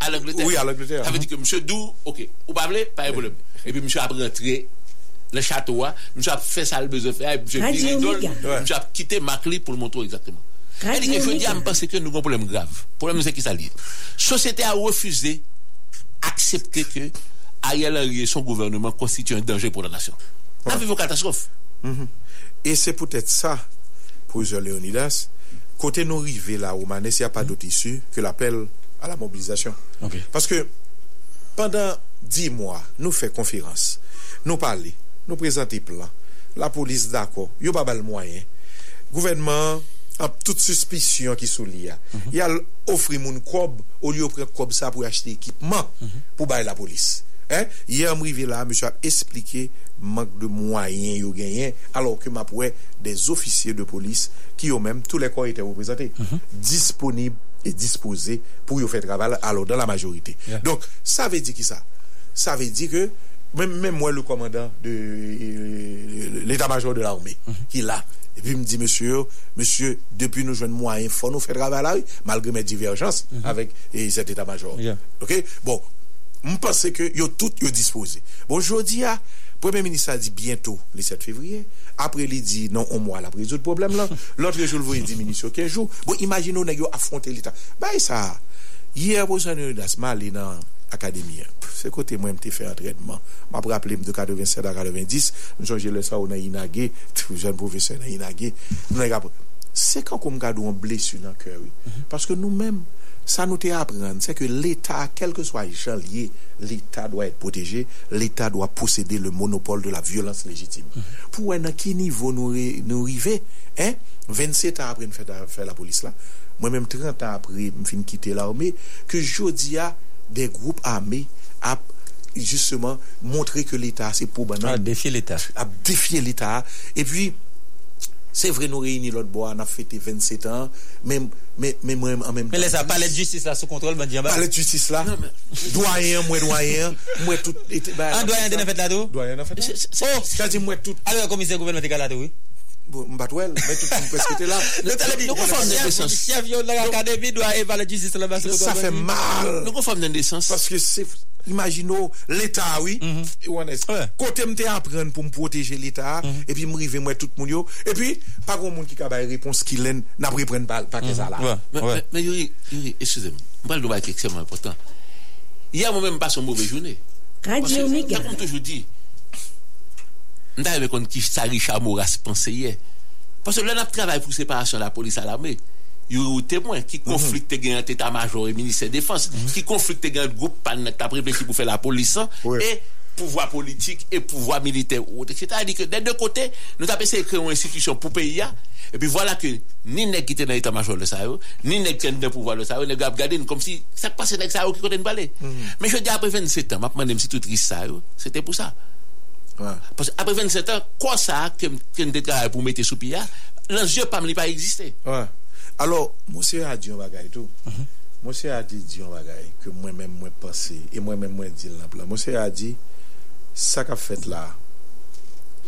à l'Angleterre. Oui, à l'Angleterre. ça veut dire que monsieur Dou ok ou pas pas de problème. Et puis monsieur a rentré le château a monsieur a fait ça le besoin de faire et puis monsieur a quitté Macli pour le montrer exactement Elle dit que je dis, nous avons un problème grave. Le problème, c'est qui ça lié. Société a refusé accepter que Ariel Henry et son gouvernement constituent un danger pour la nation. On a vu une catastrophe. Et c'est peut-être ça, professeur Leonidas, côté nous rivé là, au Manès, il n'y a pas d'autre issue que l'appel à la mobilisation. Parce que pendant dix mois, nous faisons conférence, nous parlons, nous présentons plan, la police d'accord, il n'y a pas de moyen. Gouvernement, en toute suspicion qui sous lié, il a offert mon cob au lieu de prendre ça pour acheter équipement pour bailler la police. Hein? Hier, là, monsieur a expliqué manque de moyens yo gagné alors que m'a poué des officiers de police qui eux même tous les corps étaient représentés disponibles et disposés pour y faire travail alors dans la majorité. Yeah. Donc ça veut dire qui ça? Ça veut dire que même, moi le commandant de euh, l'état-major de l'armée qui est là Et puis, il me dit, monsieur, monsieur, depuis nous jeunes moyens, il faut nous faire travailler, malgré mes divergences mm -hmm. avec et cet état-major. Yeah. OK? Bon, je pense que yo tout yo disposé. Bon, jodi le Premier ministre a dit bientôt, le 7 février. Après, il dit non, on mois, la prise le problème là. L'autre jour, il dit ministre, 15 jours. Bon, imaginons, nous affronté l'État. Ben, ça, hier, vous avez eu d'asma, dans akademiyen. Se kote mwen mte fè entredman. M ap rappele m de 87 a 90, m chanje le sa ou nan inage, joun profesyon nan inage, m nan rappele. Se kan kon m gado an blesu nan kèwi. Oui. Mm -hmm. Paske nou mèm, sa nou te apren, se ke l'Etat, kelke que swa jan liye, l'Etat doit être protégé, l'Etat doit posséder le monopole de la violence légitime. Mm -hmm. Pou wè nan ki nivou nou rive, hein, 27 an apren fè la polis la, mwen mèm 30 an apren m fin kite l'armée, ke jodi a, des groupes armés à justement montrer que l'État c'est pour banal. À défier l'État. À défier l'État. Et puis, c'est vrai, nous réunis l'autre bois, on a fêté 27 ans, mais, mais, mais moi, en même temps. Mais laisse ça, palais de justice là sous contrôle, ben, dis, bah. Palais de justice là, doyen, moi doyen, moi tout. Un doyen de fait là tout? Doyen a fait là. Oh! C'est-à-dire, moi tout. Alors, commissaire gouvernement était là oui? Bon, m'batouel, mais tout le monde presque était là. Nous conforme Ça fait mal. Nous conforme. Parce que c'est, imaginons, l'État, oui, et on est, Ouais. côté m'te apprendre pour me protéger l'État, et puis m'rive moi tout le monde et puis, pas grand monde qui a une réponse qui l'aine, n'a pas prendre pas, pas que ça là. Mais, Yuri, Yuri, excusez-moi. Je parle de bail qui est extrêmement important. Hier, moi-même, passe une mauvaise journée. Radio que, Omega. comme toujours dit, nous avons compte qui ça Richard Moras pensait hier. Parce que là, on travaille pour séparation de la police à l'armée. Il y a eu témoin qui conflicte gen entre état-major et ministère de défense, qui conflicte gen groupe pan t'a réfléchi pour faire la police hein, et pouvoir politique et pouvoir militaire. C'est-à-dire que des deux côtés, nous avons essayé de créer une institution pour pays là, et puis voilà que ni nèg qui était dans l'état-major de yo, ni nèg qui était dans le pouvoir de yo, nèg a regardé comme si ça passait nèg yo qui côté balai. Mais je dis après 27 ans, m'a demandé si tout triste c'était pour ça. Ouais. Parce qu'après 27 ans, quoi ça que que me déclare pour mettre sous pied, l'enjeu pas pas existé. Ouais. Alors, monsieur a dit un bagage tout. Mm -hmm. Monsieur a dit, dit un bagage que moi-même moi pensé et moi-même moi dit là plan. Monsieur a dit ça qu'a fait là.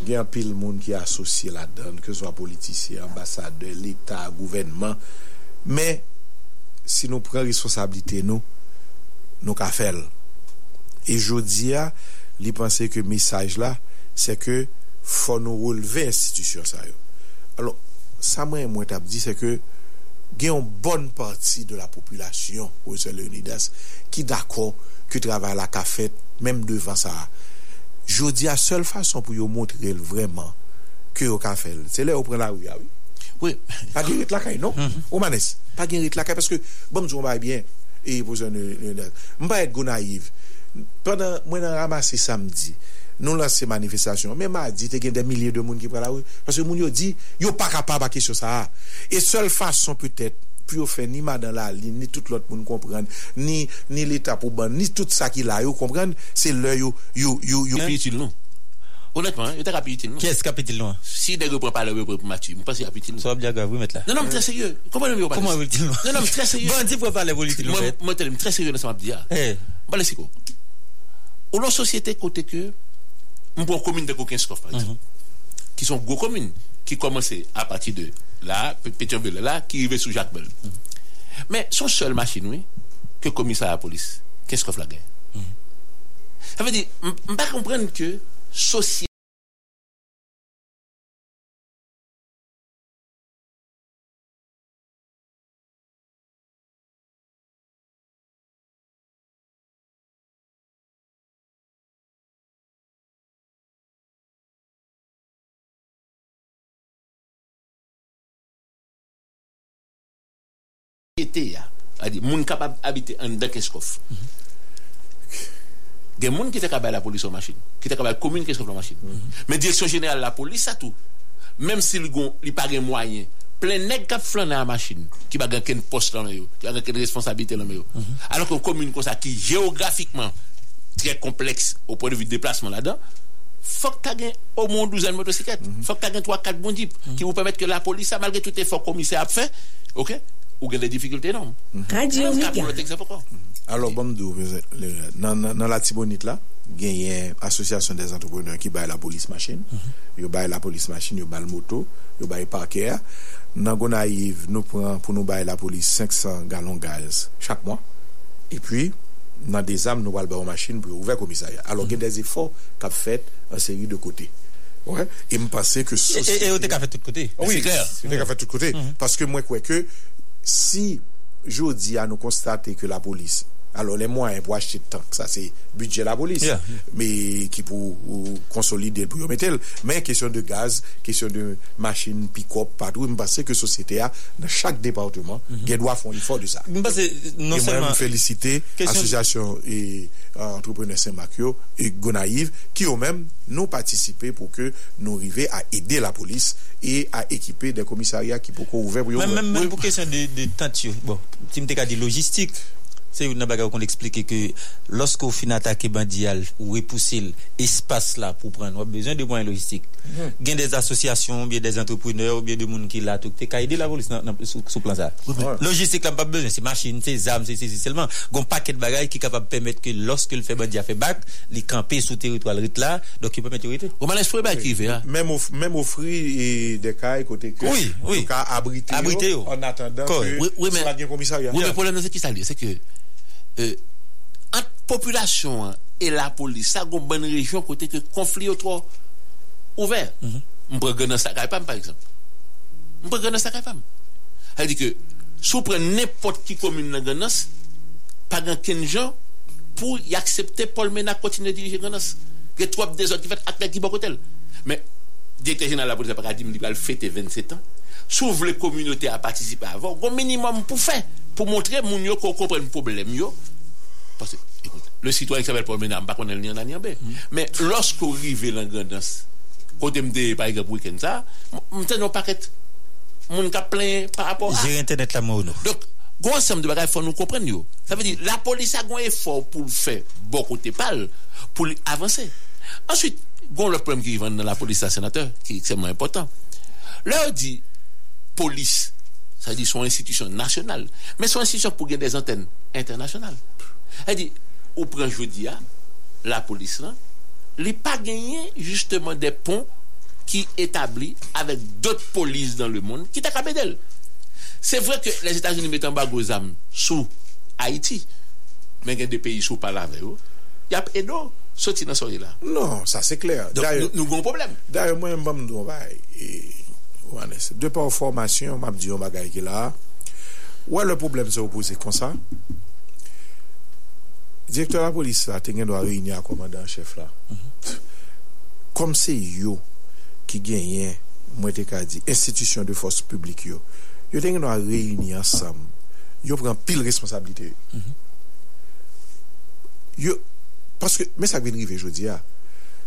Il y a un pile monde qui est associé là-dedans, que ce soit politicien, ambassadeur, l'État, gouvernement. Mais si nous prenons responsabilité, nous, nous qu'a fait. Et je dis, li panse ke mesaj la, se ke fò nou releve institisyon sa yo. Alors, sa mwen mwen tap di se ke gen yon bon parti de la populasyon ou se leonidas ki dako ki travay la ka fet menm devan sa. Jodi a sol fason pou yo montre el vreman ki yo ka fel. Se le yo pren la ou ya ah ou. Oui. Pa gen rit lakay, non? Mm -hmm. Ou manes? Pa gen rit lakay, paske, bon, mzou mba e bien, e pou se leonidas. Mba et go naiv. Pendant, moi, dans ramassé samedi, nous lancer manifestation. Mais m'a dit, il y a des milliers de monde qui prennent la rue. Parce que moun yo dit, yo pas capable à question ça. Et seule façon peut-être, pour faire ni dans la ligne, ni tout l'autre monde comprendre, ni, ni l'État pour ban, ni tout ça qui là, yo comprendre, c'est là, yo, yo, yo, yo. Utile, non? Honnêtement, il était plus utile, non? Qui est-ce qui est utile, non? Si des reprend pas le pour Mathieu, je pense qu'il a utile. Ça va bien grave, vous mettre là. Non, non, mais très sérieux. Comment vous Comment vous utile, Non, non, mais très sérieux. Bon, dis pour parler pour utile, Moi, moi, je suis très sérieux dans ce que je dis. Eh. Bon, c'est quoi? Ou la société côté que, prend commune de par exemple, qui sont gros communes, qui commençaient à partir de là, Pétionville, là, qui arrivaient sous Jacques Bell. Mais son seule machine, oui, que commissaire à la police, qu'est-ce qu'on fait guerre Ça veut dire, je ne pas comprendre que société. Société, ya, a dit, moun capable d'habiter en dedans Keskof. Il y a des gens qui étaient capables la police en machine, qui étaient capables de commune Keskof en machine. Mais direction générale la police, ça tout. Même s'il n'y a pas de moyens, plein de gens qui flanent la machine, qui n'ont pas de poste dans le qui n'ont pas de responsabilité dans le Alors qu'une commune comme ça, qui géographiquement très complexe au point de vue de déplacement là-dedans, faut que tu au moins 12 motocyclettes. faut que tu aies 3-4 bons jeeps qui vous permettent que la police, malgré tout effort commissaire a fait, ok, ou il y a des difficultés énormes. Radio Méga. Méga. Alors, bon, dans, la Tibonite là, il y a une association des entrepreneurs qui baille la police machine. Ils baillent la police machine, ils baillent le moto, ils baillent parquet. Dans Gonaïve, nous prenons pour nous bailler la police 500 gallons de gaz chaque mois. Et puis, dans des armes, nous allons bailler machine pour ouvrir le commissariat. Alors, il y a des efforts qu'a fait en série de côtés. Ouais. Et me penser que Et- Et et vous avez fait tout côté. oui, C'est clair. C'est clair. fait tout côté. Parce que moi, quoi que, si jodi a nou konstate ke la polis alors les moyens pour acheter tant que ça, c'est budget la police, Yeah. mais qui pour ou consolider pour mettre. Mais question de gaz, question de machine, pick-up, partout, je pense que société a, dans chaque département, qui doit faire un effort de ça. Que non et moi, me féliciter Question- Association et euh, Entrepreneurs Saint-Macchio et Gonaïve qui eux-mêmes nous participé pour que nous arrivions à aider la police et à équiper des commissariats qui pourquoi ouvert pour Même, même, même pour question de, de tu- bon, si je dit logistique, c'est une bagarre qu'on explique que lorsqu'on finit attaquer bandial ou repousser l'espace là pour prendre, on a besoin de moyens logistiques. Il y a des associations, bien des entrepreneurs, bien des gens qui là, tout, qu'à aider la police sous plan ça. Logistique là, pas besoin, c'est machine, c'est armes, c'est c'est- c'est seulement, il y a un paquet de bagages qui est capable de permettre que lorsque le fait bandial fait bac, il camper sous territoire là, donc il peut mettre arrêter. Au mal esprit, bah, qui fait, hein. Même, même offrir et des cas côté que Oui, oui. abriter, en attendant que Oui, mais- commissariat. Oui, mais le problème, c'est qui ça? C'est que, euh, entre population hein, et la police, ça a une bonne région côté que conflit est trop ouvert. On peut gagner ça, par exemple. On peut gagner ça, Ça dit que, si on prend n'importe qui commune dans Ganas, pas grand gens pour y accepter Paul Mena continuer à diriger Ganas. Il y a trop des autres qui fait acte qui bon côté. Mais, Direkter jeneral la polis apakadim li pral fete 27 an. Souv le komunote a patisipe avon. Gon minimum pou fe. Pou montre moun yo kon kompren problem yo. Parce, écoute, le citoyen qui s'appelle Paul pas qu'on ait le lien dans Mais lorsqu'on arrive dans grandance, côté m'de, par exemple, week-end ça, m'te non paquet, moun ka plein par rapport à... J'ai internet la non. Donc, gros ensemble de bagages, faut nous comprendre, yo. Ça veut dire, la police a un effort pour le faire, bon côté pal, pour avancer. Ensuite, gros le problème qui vient dans la police, à sénateur, qui est extrêmement important. On dit, polis, sa di son institusyon nasyonal, men son institusyon pou gen des anten internasyonal. E di, ou pren jodi ya, la polis lan, li pa genyen justement de pon ki etabli avek dot polis dan le moun ki tak apedel. Se vre ke les Etats-Unis metan bago zam sou Haiti, men gen de peyi sou palave oh. yo, yap edo soti nan sori la. Non, sa se kler. Nou goun problem. Daryo mwen mbam do vay, e... Wanes. De pa ou formasyon, map diyon bagay ki la, wè le problem se opose kon sa, direktor la polis la te gen do a reyni a komandan chef la. Mm -hmm. Kom se yo ki genyen, mwen te ka di, institisyon de fos publik yo, yo te gen do a reyni ansam, yo pren pil responsabilite. Mm -hmm. Yo, paske, men sa kvin rive jodi ya,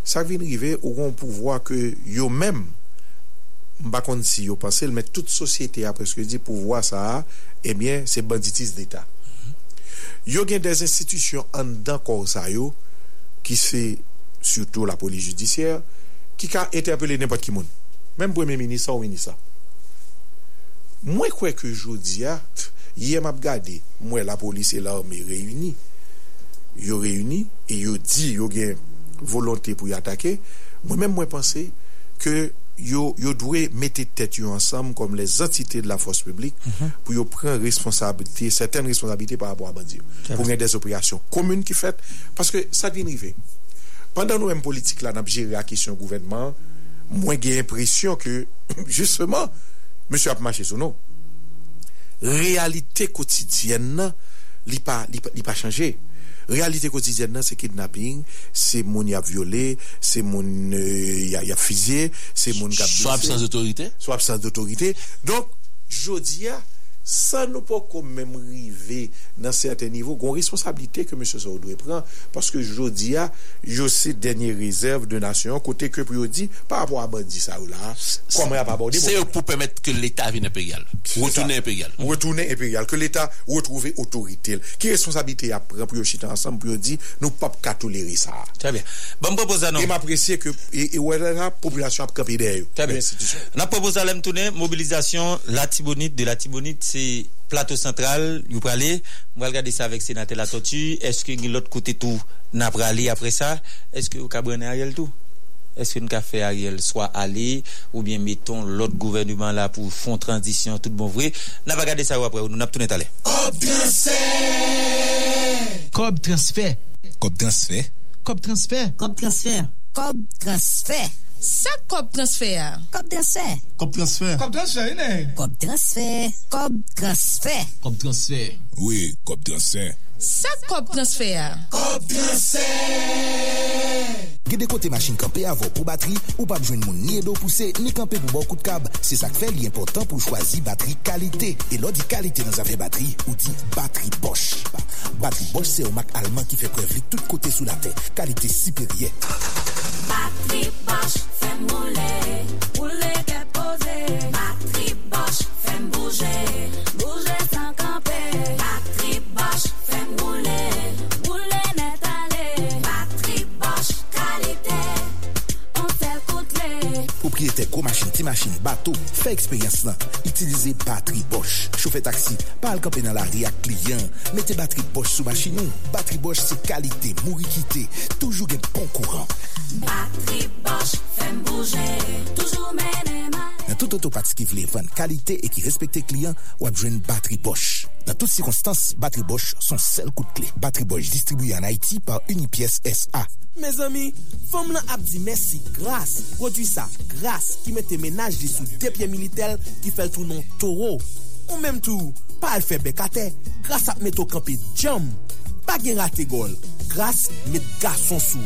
sa kvin rive ou kon pou vwa ke yo menm mbakon si yo pase, l met tout sosyete apre skwe di pou vwa sa, ebyen, eh se banditis d'Etat. Mm -hmm. Yo gen des institusyon an dan kon sa yo, ki se, surtout la poli judisyèr, ki ka eterpele nepot ki moun. Mem pou eme mini sa ou mini sa. Mwen kwe ke jodi ya, yem ap gade, mwen la poli se la ome reyuni, yo reyuni, e yo di yo gen volonté pou yatake, mwen men mwen pense ke yo, yo dwe mette tet yo ansam kom les entite de la fos publik mm -hmm. pou yo pren responsabilite, seten responsabilite par rapport a bandi yo. Pou gen des operasyon komune ki fet, paske sa di nive. Pendan nou em politik la nap jere akisyon gouvenman, mwen gen impresyon ke, justement, monsye ap mache sou nou. Realite kotidyen nan, li pa, li pa, li pa chanje. Realite kotidyen nan se kidnapping, se moun ya viole, se moun euh, ya fize, se moun... Swap sans otorite? Swap sans otorite. Donk, jodi ya... sa nou pou kon mèm rive nan certain nivou, kon responsabilite ke M. Sordoué pran, paske jodi a, jose denye rezerv de nasyon, kote ke pou yo di, pa apwa abadi sa ou la, kon mè ap abadi. Se yo pou pèmèt ke l'Etat vin imperial, retoune imperial. Retoune imperial, ke l'Etat retrouve otorite. Ki responsabilite ap pran pou yo chita ansam, pou yo di, nou pap katoleri sa. Très bien. Bon, proposa nou. E m'apresye ke, e wè la populasyon ap kapide yo. Très bien. Nan proposa lèm toune, mobilizasyon la tibonite de la tibonite, se c'est plateau central, vous parlez, on va regarder ça avec sénateur La Tortue, est-ce que l'autre côté tout, n'a pas aller après ça, est-ce que vous avez Ariel tout? Est-ce que nous avons fait Ariel soit aller, ou bien mettons l'autre gouvernement là pour fond transition, tout bon vrai, n'a pas regardé ça après, nous n'a pas tourné à l'air. Cob transfert. Cob transfert. Cob transfert. Cob transfert. Cob transfert. Sa cob transfert. Cob transfert. Cob transfert. Cob transfert, ne? Cob transfert. Cob transfert. Cob transfert. Oui, cob transfert. Sa cob transfert. Gede kote machin kampe avon pou bateri, ou pa bjwen moun ni edo pousse, ni kampe pou bon kout kab. Se sak fe li important pou chwazi bateri kalite. E lo di kalite nan zave bateri, ou di bateri Bosch. Bateri Bosch se o mak alman ki fe prevli tout kote sou la te. Kalite siperye. Batterie Bosch, Mwen moule, moule ke pose. Ma triboche, fèm bouje propriété gros machine, petit machine, bateau, fait expérience là. Utilisez batterie Bosch. Chauffez taxi, parle campé dans la rue à client. Mettez batterie Bosch sous machine nous. Batterie Bosch c'est qualité, mourir quitté, toujours un bon courant. Batterie Bosch, fait bouger, toujours même Nan tout otopatis ki vle van kalite e ki respekte kliyan, wap jwen bateri Bosch. Nan tout sikonstans, bateri Bosch son sel kout kle. Bateri Bosch distribuye an Haiti par Unipies SA. Me zami, fom lan ap di mersi gras, prodwi sa gras ki mette menaj li sou depye militel ki fel tou non toro. Ou menm tou, pa al febe kate, gras ap meto kampe djam. Pa gen rate gol, gras met gason sou.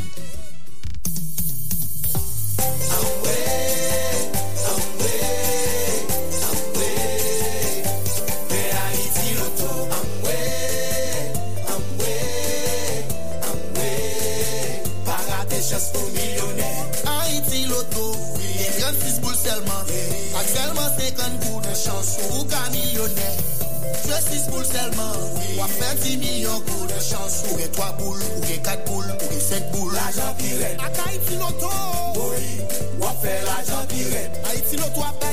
10 poule selman Wafè 10 milyon kou de chans Ou gen 3 poule, ou gen 4 poule, ou gen 5 poule L'ajan piret Aka iti noto Woy, wafè l'ajan piret A iti noto apè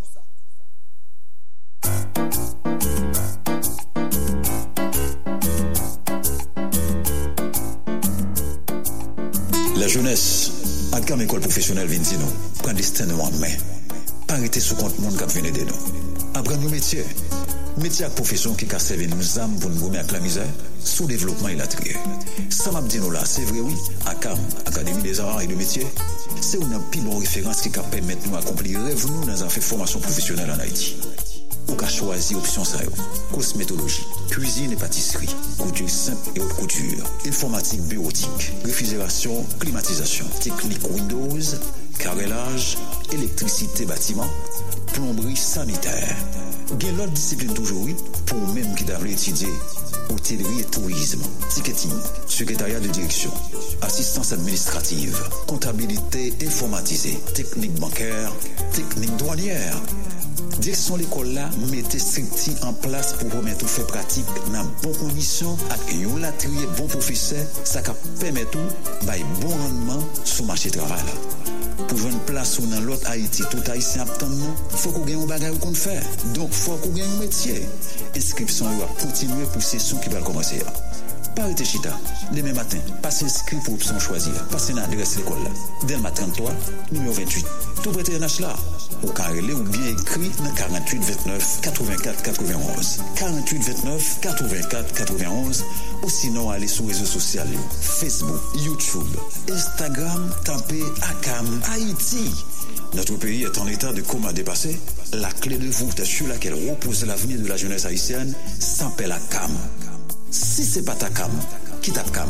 jounes, ak gam ekol profesyonel vin di nou, pran disten nou an men. Parite sou kont moun kap vene de nou. Apran nou metye. Metye ak profesyon ki ka seve nou zam pou nou gome ak la mizè, sou devlopman il atriye. Sam ap di nou la, se vre oui, akam, Akademi des Arts et de Métier, se ou nan pil bon referans ki ka pemet nou akompli rev nou nan zan fe formasyon profesyonel an Haiti. Ou ka chwazi opsyon sa yo. Kosmetologi, kuisine et patisserie, couture simple et haute couture, informatique bureautique, réfrigération, climatisation, technique Windows, carrelage, électricité bâtiment, plomberie sanitaire. Gen lot discipline toujoui pou mèm ki davle etidye hôtellerie et tourisme, ticketing, secrétariat de direction, assistance administrative, comptabilité informatisée, technique bancaire, technique douanière. Direksyon l'ekol la mette strikti an plas pou remet ou fe pratik nan bon kondisyon ak yon latriye bon profese sa ka pemet ou bay bon randman sou mache travay la. Pou ven plas ou nan lot Haiti, tout Haitien ap tan nou, fò kou gen yon bagay ou kon fè. Donk fò kou gen yon metye. Inskripsyon yo ap kontinue pou sesyon ki bal komanse ya. Parite chita, deme matin, pase inskri pou opsyon chwazi la. Pase nan adres l'ekol la. Delma 33, numéro 28. Tout prete NH la. Ou karele ou bien ekri nan 48 29 84 91. 48 29 84 91. Ou sinon ale sou rezo sosyal yo. Facebook, YouTube, Instagram, tape Akam Haiti. Notre pays est en état de coma dépassé. La clé de voûte sur laquelle repose l'avenir de la jeunesse haïtienne s'appelle Akam. Si se patakam, kitap kam?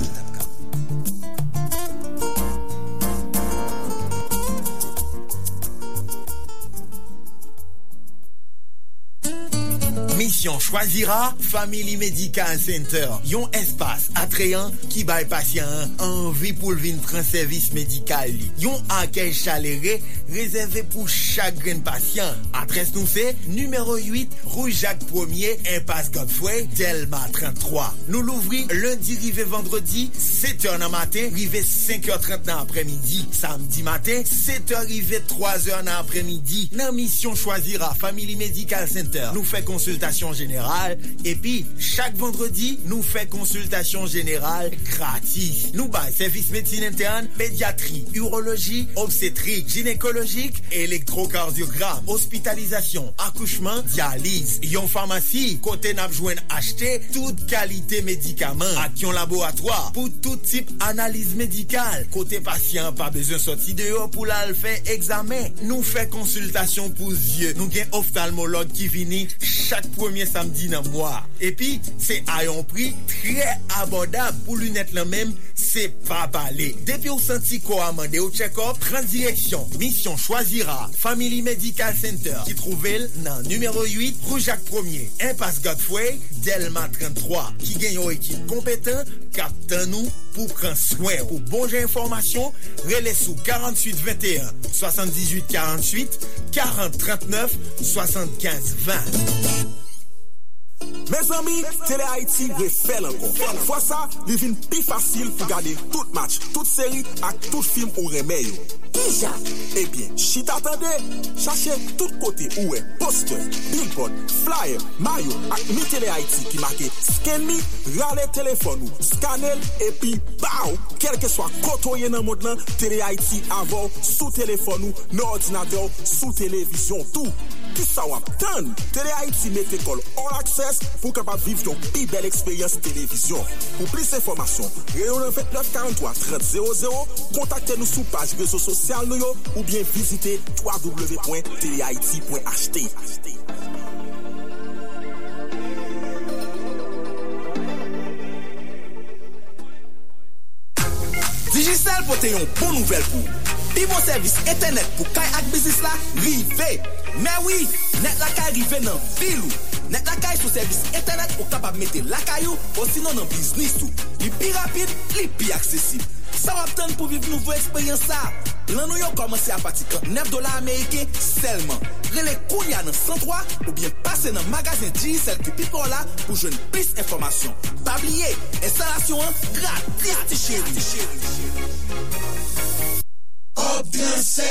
Qui Choisira Family Medical Center Yon espas atreyan ki bay pasyen anvi pou vin pran servis medikal li. Yon akèy chalere rezerve pou chak gren pasyen. Adres nou se, numero 8 Roujak 1er, Impas Godfrey Delma 33. Nou louvri lundi rive vendredi 7h nan matin, rive 5h30 nan apremidi. Samdi matin 7h rive 3h nan apremidi. Nan Mission Choisira Family Medical Center nou fe konsultasyon jeneral epi chak vendredi nou fe konsultasyon jeneral gratis. Nou bay servis medisine interne, pediatri, urologi, obstetrik, ginekologik, elektrokardiogram, hospitalizasyon, akouchman, dialize. Yon farmasi, kote napjwen achete tout kalite medikaman ak yon laboratoar pou tout tip analize medikal. Kote pasyen pa bezon soti deyo pou lal fe examen. Nou fe konsultasyon pou zye. Nou gen oftalmolog ki vini chak premier premye samdi nan mwa. Epi, se ayon pri tre abodab pou lunet lan menm se pa pale. Depi ou santi ko amande ou check-up, Transdireksyon, Mission Choisira, Family Medical Center, ki trouvel nan numero 8, Roujak 1er, Impasse Godfrey, Delma 33, ki genyo ekip kompetan, kapten nou pou pran swen. Pou bonje informasyon, rele sou 4821, 7848, 4039, 7520. Me zami, Tele Haiti refel anko. Fwa sa, li vin pi fasil pou gade tout match, tout seri ak tout film ou remeyo. Dija, ebyen, eh si t'atende, chache tout kote ouwe, poster, billboard, flyer, mayo ak mi Tele Haiti ki make sken mi, rale telefon ou, skanel, epi, baou, kelke swa kotoye nan mod nan, Tele Haiti avou, sou telefon ou, nan ordinateur, sou televizyon, tou. Ki sa wap tan? Tele Haiti kol all access pou kapap viv yon pi bel eksperyans televizyon. Pou plis informasyon, reyon 29 43 30 00, kontakte nou sou page rezo sosyal nou yo ou bien vizite www.telehaiti.ht Digicel pote yon bon nouvel pou Pi bon servis internet pou kay ak bizis la Rive. Mè wii, net lakay rive nan vilou Net lakay sou servis internet ou kapab mette lakay ou sinon nan biznis ou. Li pi rapide, li pi aksesib Sa wap ten pou viv nouvo eksperyans sa Lan nou yo komanse a pati 39 dolar Amerike selman Rele kounya nan 103 ou bien pase nan magazin Digicel ki pipo la Pou jwen plis informasyon Pabliye, instalasyon an gratis ti chéri Kop transfer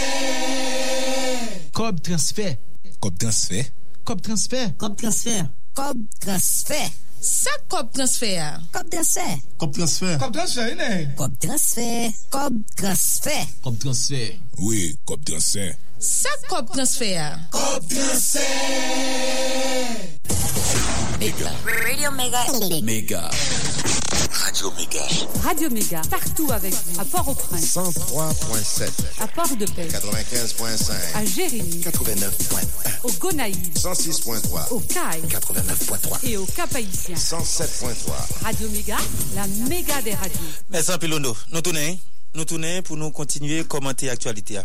Kop transfer Kop transfer Kop transfer Kop transfer Kop transfer Sa kop transfer Kop transfer Kop transfer Kop transfer Kop transfer Kop transfer Kop transfer Oui, kop transfer Sa kop transfer Kop transfer Mega. Radio Mega Méga. Radio Méga. Radio Méga, partout avec vous. À Port-au-Prince, 103.7. à Port-de-Paix, 95.5. à Jérémy, 89.1. au Gonaïve, 106.3. au Caille 89.3. et au Cap-Haïtien. 107.3. Radio Méga, la méga des radios. Merci Pilono. Nous tournons, nous tournons pour nous continuer à commenter l'actualité.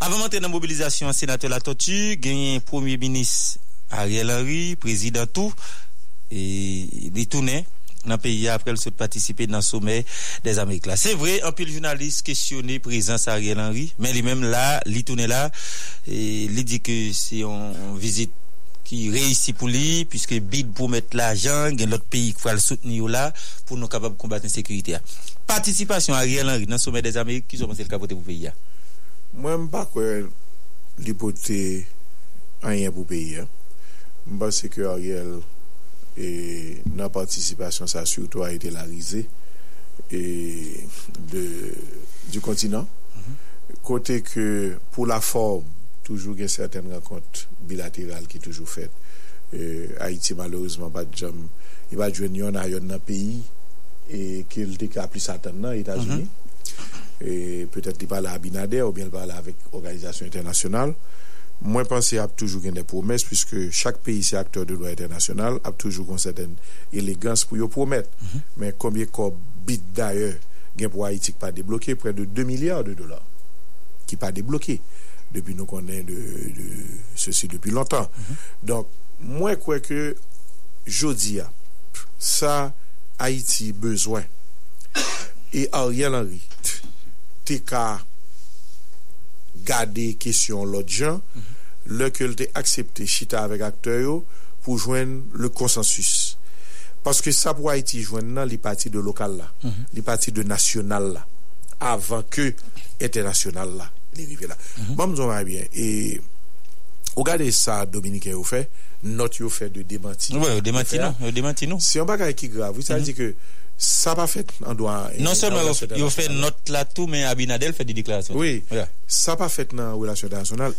Avant d'entrer dans la mobilisation, sénateur La Tortue, gagné premier ministre Ariel Henry, président tout, et il tournait dans le pays après le participer dans le sommet des Amériques. C'est vrai, un pile journaliste questionné présence Ariel Henry, mais lui-même là, il tourne là, et il dit que c'est une visite qui réussit pour lui, puisque bid pour mettre l'argent, il y a l'autre pays qui va le soutenir là, pour nous capables de combattre l'insécurité. Participation Ariel Henry dans le sommet des Amériques, qui sont pensé le capoter pour le pays. Mwen mba kwe li pote anyen pou peyi. hein. Mba se ke Ariel e nan participasyon sa surtout a ete la rize e, du kontinant mm -hmm. kote ke pou la form toujou gen certaine renkont bilateral ki toujou fet e, Haiti malouzman bat jom i bat jwen yon a yon nan peyi e ke lte ka pli satan nan Etats-Unis mm -hmm. e petet li pala a Binader ou bien li pala avek organizasyon internasyonal Mwen panse ap toujou gen de promes Piske chak peyi se akteur de lwa internasyonal Ap toujou kon seten elegans pou yo promet mm -hmm. Men komye ko bit daye gen pou Haiti ki pa debloke Pre de 2 milyard de dolar Ki pa debloke Depi nou konen de, de, se si depi lontan mm -hmm. Donk mwen kwe ke Jodi ya Sa Haiti bezwen E Ariel Henry Te ka gade kesyon lot jan mm -hmm. Le ke l te aksepte chita avek akteur yo pou jwen le konsensus. Paske sa pou Haiti jwen nan li pati de lokal la, li pati de nasyonal la, avan ke internasyonal la, li rive la. Bon, va bien, e ou gade sa Dominique yo fe, not yo fe de demanti. Ouais, démenti non, démenti non. Si yon bagay ki grav, sa di ke Sa pa fet nan doa... Non seman yo fe not la tou, men Abinadel fe di deklarasyon. Oui, yeah. sa pa fet nan relasyon internasyonal.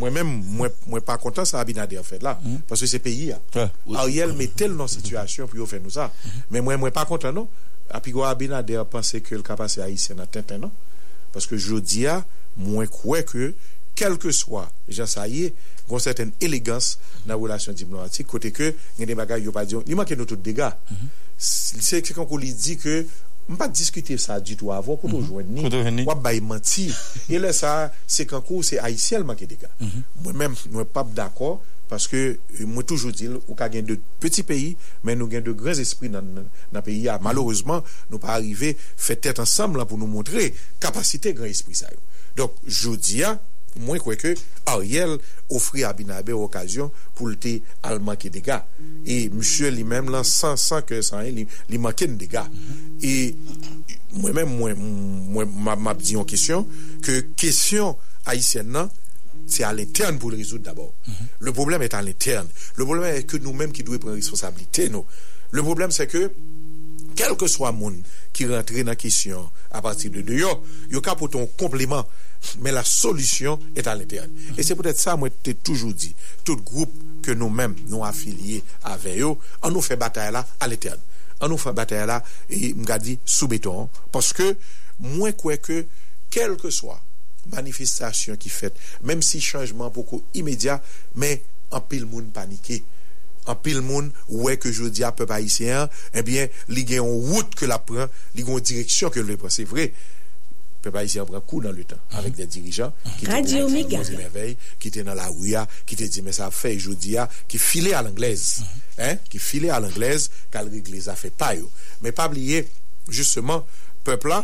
Mwen men, mwen pa kontan sa Abinadel fet la, mm. se peyi ya. Ariel metel nan situasyon pou yo fe nou sa. Men mwen mwen pa kontan nou, api gwa Abinadel pense ke l kapase Haitien nan tenten nan. Parce ke jodi ya, mwen kwe ke, kelke swa, jan sa ye, kon certaine elegans nan relasyon diplomatik, kote ke, gen de bagay yo pa diyon, li manke nou tout dega. Mm -hmm. se kon kon li di ke mpa diskute sa di tou avon, koto mm -hmm. jwenni, wap bay manti. e le sa, se kan kou, se Haitien manke de ka. Mm -hmm. Mwen men, mwen pap d'akor, paske mwen toujou dil, ou ka gen de peti peyi, men nou gen de granz espri nan, nan peyi ya. Ah, Malourezman, nou pa arrive, fe tèt ansam la pou nou montre kapasite gran espri sa yo. Dok, jodi ya, mwen kwe ke Ariel ofri Abinabe okasyon pou lte al manke dega. E msye li menm lan san san ke san li, li manke n dega. E mwen menm mwen, mwen map diyon kesyon ke kesyon Haitien nan c'est à l'interne pour le résoudre d'abord. Mm -hmm. Le problème est à l'interne. Le problème est que nous-mêmes qui devons prendre responsabilité, nous. Le problème, c'est que, quel que soit le monde qui rentre dans la question à partir de dehors, il y a un complément mais la solution est à l'interne. Et c'est peut-être ça, moi, t'ai toujours dit. Tout groupe que nous-mêmes, nous affiliés avec eux, on nous fait bataille là à l'interne. On nous fait bataille là, et m'ga dit, sous béton. Parce que, moi, quoi que, quel que soit manifestasyon ki fet, menm si chanjman poko imedya, men an pil moun panike. an pil moun wè ke jodi a pep haisyen, ebyen, li gen yon wout ke la pran, li gen yon direksyon ke l vè pran. Se vre, pep haisyen pran kou nan le tan, avèk de dirijan, ki te Radio Merveille, ki te nan la ouya, ki te di, men sa fè jodi a, ki file al anglez, hein, ki file al anglez, kal reglez a fè payo. Men pa bliye, justement, pep la,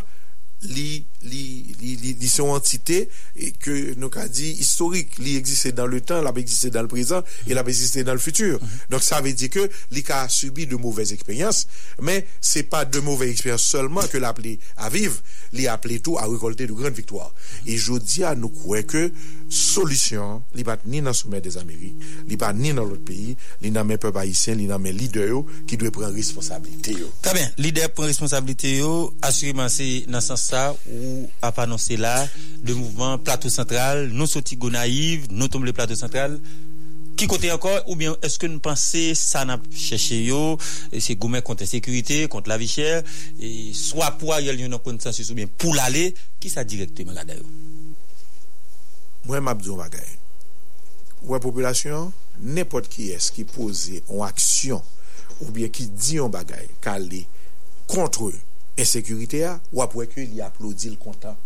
li, li, son entité et que nous qu'a dit historique, li existait dans le temps, la existait dans le présent et la existait dans le futur. Donc ça veut dire que li a subi de mauvaises expériences, mais c'est pas de mauvaises expériences seulement que l'appelé à vivre, li a appelé tout à récolter de grandes victoires. Et je dis à nous croire que solution, li pas ni dans le sommet des Amériques, li pas ni dans l'autre pays, li dans mes peuples haïtiens, li dans mes leaders qui doivent prendre responsabilité. Très bien. Leader prend responsabilité. Assurément, c'est dans ce sens ça où ou ap anonse la de mouvment plateau sentral, nou soti go naiv, nou tombe le plateau sentral. Ki kote ankor ou bien eske nou panse sa nan chèche yo, e se goumen konten sekurite, konten la vi chè, e swa pou a yel yon nan konsensus ou bien pou l'ale, ki sa direktman la dayo? Mwen mabdou bagay. Ouè populasyon, nepot ki es ki pose an aksyon ou bien ki di an bagay ka li kontre ou ensekurite a, wap wè ke li aplodi l kontan.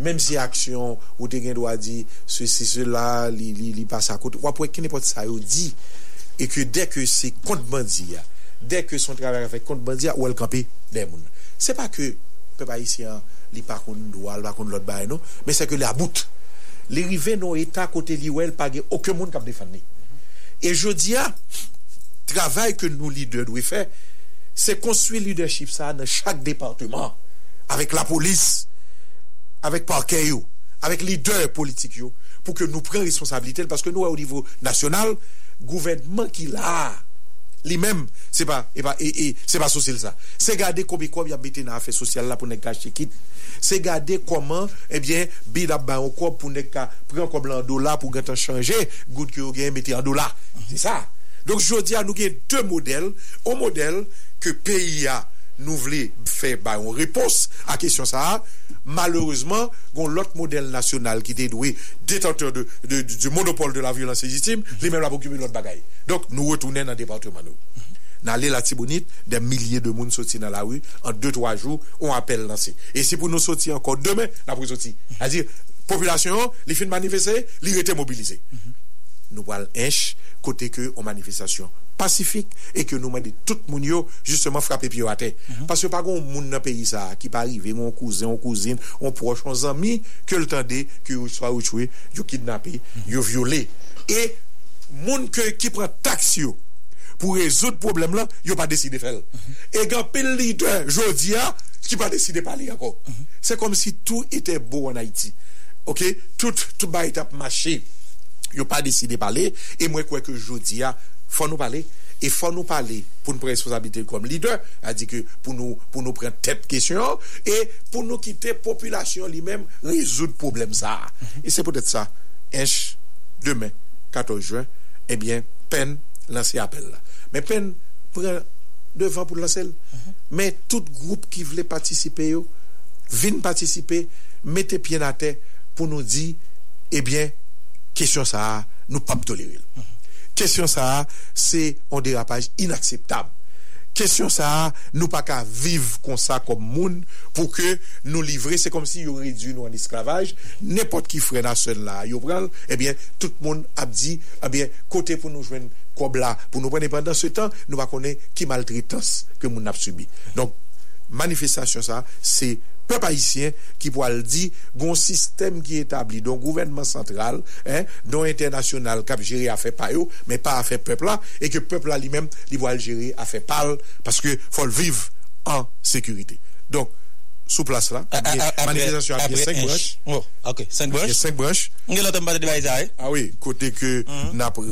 Mem si aksyon, ou te gen do a di, se se se la, li, li, li pas kote, wap wè ke ne pot sa yo di, e ke dek ke se kont bandi a, dek ke son travè fe kont bandi a, ou el kampe demoun. Se pa ke, pe pa isi an, li pa kon do al, pa kon lot bay nou, men se ke li about. Li rive nou etat kote li wèl, pa gen okè moun kap defan ni. E jodi a, travay ke nou li dè dwe fè, se konstruy leadership sa nan chak departement, avek la polis, avek parkey yo, avek lider politik yo, pou ke nou pren responsabilite, paske nou a ou nivou nasyonal, gouvenman ki la, li mem, se pa, e pa, e, e, se pa sosil sa. Se gade kobi kob ya bete nan afe sosyal la pou nek ka chekit, se gade koman, ebyen, bid ba an kob pou nek ka pren kob lan dola pou gata chanje, gout ki yo gen mette an dola. Se sa. Donk jodi a nou gen de model, o model ke peyi a nou vle fe ba an repos a kesyon sa, malerouzman, gon lot model nasyonal ki te dwe detenteur de, de, du monopole de la violence légitime, men la pou kume lot bagay. Donk nou retounen nan departement nou. Nan lè la tibonite, de milye de moun soti nan la wu, an 2-3 jou, on apel lanse. E si pou nou soti ankon demè, nan pou soti. A di, populasyon, li fin manifeste, li rete mobilize. nou wal enche kote ke ou manifestasyon pasifik e ke nou mande tout moun yo justement frape piyo ate. Mm -hmm. Paswe pa goun moun nan peyi sa ki pa rive, mhm. moun kouzen, moun kouzine, moun proche, moun zami, ke l'tande ki ou swa ou chwe, yo kidnape, mm -hmm. yo viole. E moun ke, ki pran taks yo pou rezout problem lan, yo pa deside fel. Mm -hmm. E gan pel lider jodi ya, ki pa deside pali akon. Se kom si tou ete bo an Haiti. Ok? Tout, tout ba etap mache. Yo pa deside pali, e mwen kwe ke jodi ya, fò nou pali, e fò nou pali pou nou pre responsabilite kom lider, a di ke pou nou, pou nou pren tep kesyon, e pou nou kite populasyon li men, rezout problem sa. E se potet sa, enche, demen, 14 juan, ebyen, pen lanse apel la. Men pen pren devan pou lansel. Men tout group ki vle patisipe yo, vin patisipe, mette pien a te pou nou di, ebyen, kesyon sa, nou pap toleril. Kesyon sa, se on derapaj inakseptab. Kesyon sa, nou pa ka viv kon sa kom moun, pou ke nou livre, se kom si yo redu nou an esklavaj, nepot ki fre nasen la yo pral, ebyen, tout moun ap di, ebyen, kote pou nou jwen kob la, pou nou prene pendant se tan, nou pa kone ki maltritans ke moun ap subi. Donk, manifestasyon sa, se pep haïtien ki pou al di gon sistem ki etabli don gouvernement sentral don internasyonal kap jere a fe payo men pa a fe pepla e ke pepla li men li pou al jere a fe pal paske fol viv an sekurite. Donk sou plas la, manifestasyon apye 5 branch. Oh, ok, 5 branch. 5 branch. Nge lotan bade de bayza, eh? Ah oui, kote ke nap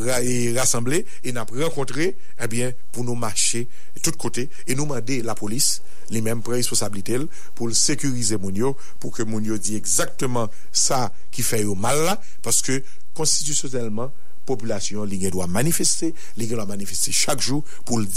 rassemble, e nap renkontre, ebyen, pou nou mache tout kote, e nou mande la polis, li menm pre responsabilite pou l sekurize moun yo pou ke moun yo di ekzaktman sa ki fè yo mal la paske konstitusyonelman populasyon li gen do a manifeste li gen do a manifeste chak jou pou l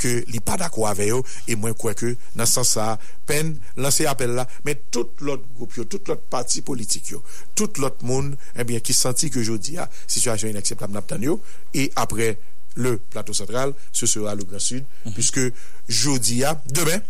ke li pa d'akwa veyo, e mwen kwe ke nan san sa, pen lanse apel la, men tout lot group yo, tout lot parti politik yo, tout lot moun, ebyen eh ki santi ke jodi a, situasyon inakseptable nap tan yo, e apre le plateau central, se sera le Grand Sud, mm -hmm. puisque jodi a, demen,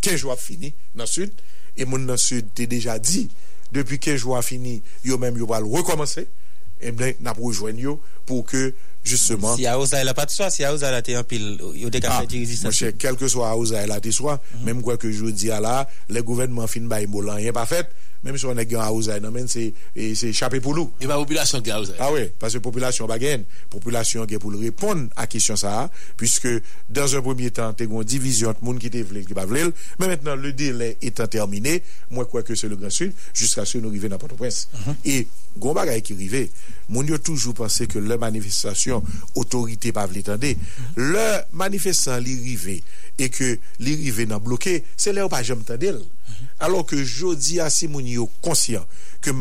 kejwa fini nan Sud, e moun nan Sud te deja di, depi kejwa fini, yo men yo pal rekomansi, e eh mnen nap rejoen yo, pou ke Justement. Si a ouza el a pat swa, si a ouza el a te yon pil, yo de ka fè di rezistan. Mwen chè, kelke swa a el a te swa, mèm kwa ke jodi a la, le gouvenman fin ba yon bolan, yon pa fèt, mèm sou anè gen a ouza el nan men, se chapè pou lou. E ba populasyon gen a ouza el. Ah wè, pasè populasyon ba gen, populasyon gen pou lou repon a kisyon sa, pwiske dans un premier tan, te gon divizyon moun ki te vle, ki pa vle, mè mètenan le dele etan termine, mwen kwa ke se le Grand Sud, jiska se nou rive nan Port-au-Prince. E gon bagay ki rive, moun yo toujou panse ke le manifestasyon otorite pa vle tende. Le manifestant li rive e ke li rive nan bloke, se le ou pa jem tende el. Alors ke jodi a moun yo konsyen ke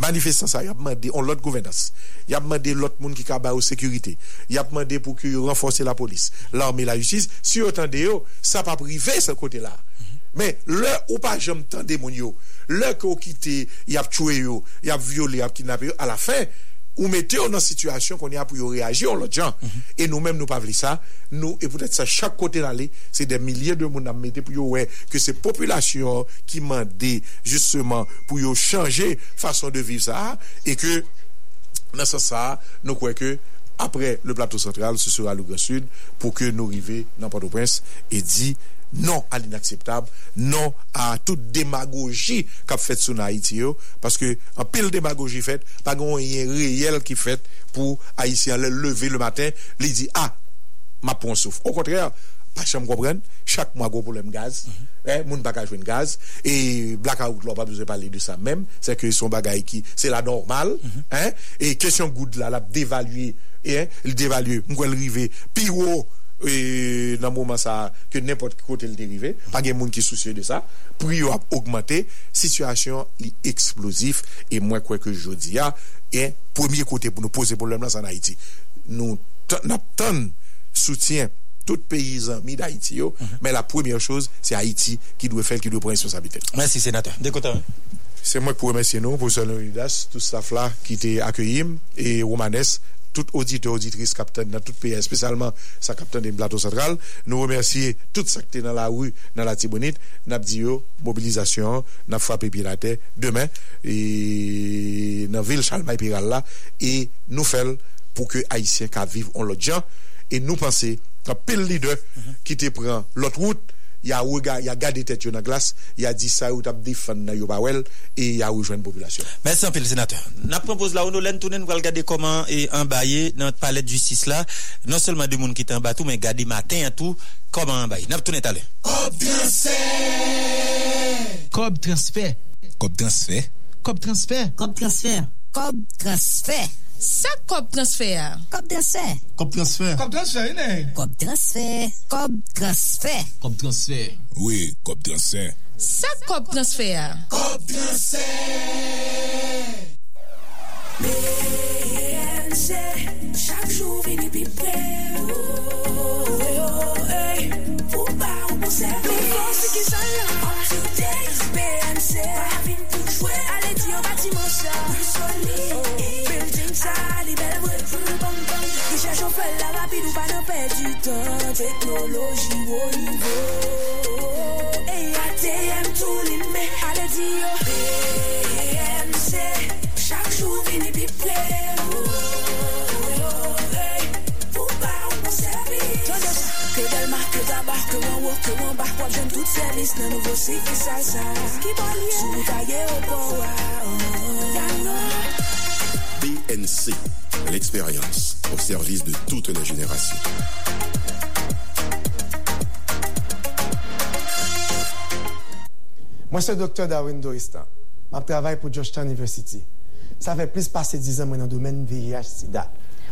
manifestant sa yap mande on lot gouvenas. Yap mande lot moun ki kaba ou sekurite. Yap mande pou ki yo renfonse la polis. L'arme la justice. Si yo tende yo, sa pa prive se kote la. Men, lè ou pa jom tan demon yo, lè ki ou kite, yap chwe yo, yap viole, yap kidnap yo, a la fin, ou mette mm-hmm. yo nan situasyon kon yap pou yo reagi yo lot jan. Mm -hmm. E nou men nou pa vli sa, nou, e pwetet sa chak kote lale, se de milye de moun ap mette pou yo we, ke se populasyon ki mande, justement, pou yo chanje fason de viv sa, e ke, nan sa sa, nou kwe ke, apre le plateau sentral, se sera Lougan Sud, pou ke nou rive nan Port-au-Prince, e di, non al inakseptab, non a tout demagogi kap fet sou na Haiti yo, paske an pil demagogi fet, pa gon yon reyel ki fet pou Haitien le leve le matin, li di, ah, ma pon souf. Au kontrèr, pa chanm kompren, chak mwa go pou lem gaz, moun baka jwen gaz, e blackout lò pa bezè pale de sa mèm, se ke son bagay ki, se la normal, e kesyon goud la, la devalue, li devalue, mwen rive, pi wò, e nan mouman sa ke nepot kote l derive pa gen moun ki soucie de sa pou yo ap augmente situasyon li eksplosif e mwen kwe ke jodi ya e pwemye kote pou nou pose problem la san Haiti nou nap ton soutien tout peyizan mi da Haiti yo men la pwemye chose se Haiti ki dwe fel ki dwe pren responsabilite Mersi senatè, dekota se mwen pou remesye nou pou son unidas tout staf la ki te akyeyim e Romanes tout auditeur, auditrice, capitaine dans tout pays, spécialement sa capitaine des plateaux central. Nous remercier tout ça qui dans la rue, dans la Tibonite. Nous avons mobilisation, nous frappé piraté demain, et dans la ville Chalmaï Piral là, et nous faisons pour que Haïtiens qui vivent en l'autre gens, et nous pensons qu'un pile leader qui te prend l'autre route, pil li de, ki te pran lot wout, ya gade tet yo nan glas, ya di sa ou tap difan nan yo bawel, e ya ou jwen populasyon. Mersi anpil, senateur. Na propose la ou nou len tounen wal gade koman e anbaye nan palet justice la, non selman de moun ki te anbatou, men gade maten an tou, koman anbaye. Nap tounen tale. Kob transfer Kob transfer Kob transfer Kob transfer Kob transfer Kob transfer Sa kop transfer? Kop transfer. Kop transfer. Kop transfer, inè. Kop transfer. Kop transfer. Kop transfer. Oui, kop transfer. Sa kop transfer? Kop transfer. BNC, chak chou vini pi pre. Ou, ou, ou, ou, ou, pou ba ou pou serve. Pou fonsi ki sa la, ou ti ou te. Pa vin pou chwe Ale di yo batiman sa Plus soli Building sa li bel vre Ki chachon fel la rapide ou pa nan pe du tan Teknoloji wo nivou E ATM tou li me Ale di yo BNC Chak jou vini ple Wap jen tout servis nan nouvo Sou kaye BNC, l'expérience au service de toutes les générations. Mwen se Dr. Darwin Doristan. Mwen travay pou Georgetown University. Sa fe plis pase 10 an mwen nan domen VIH-Sida.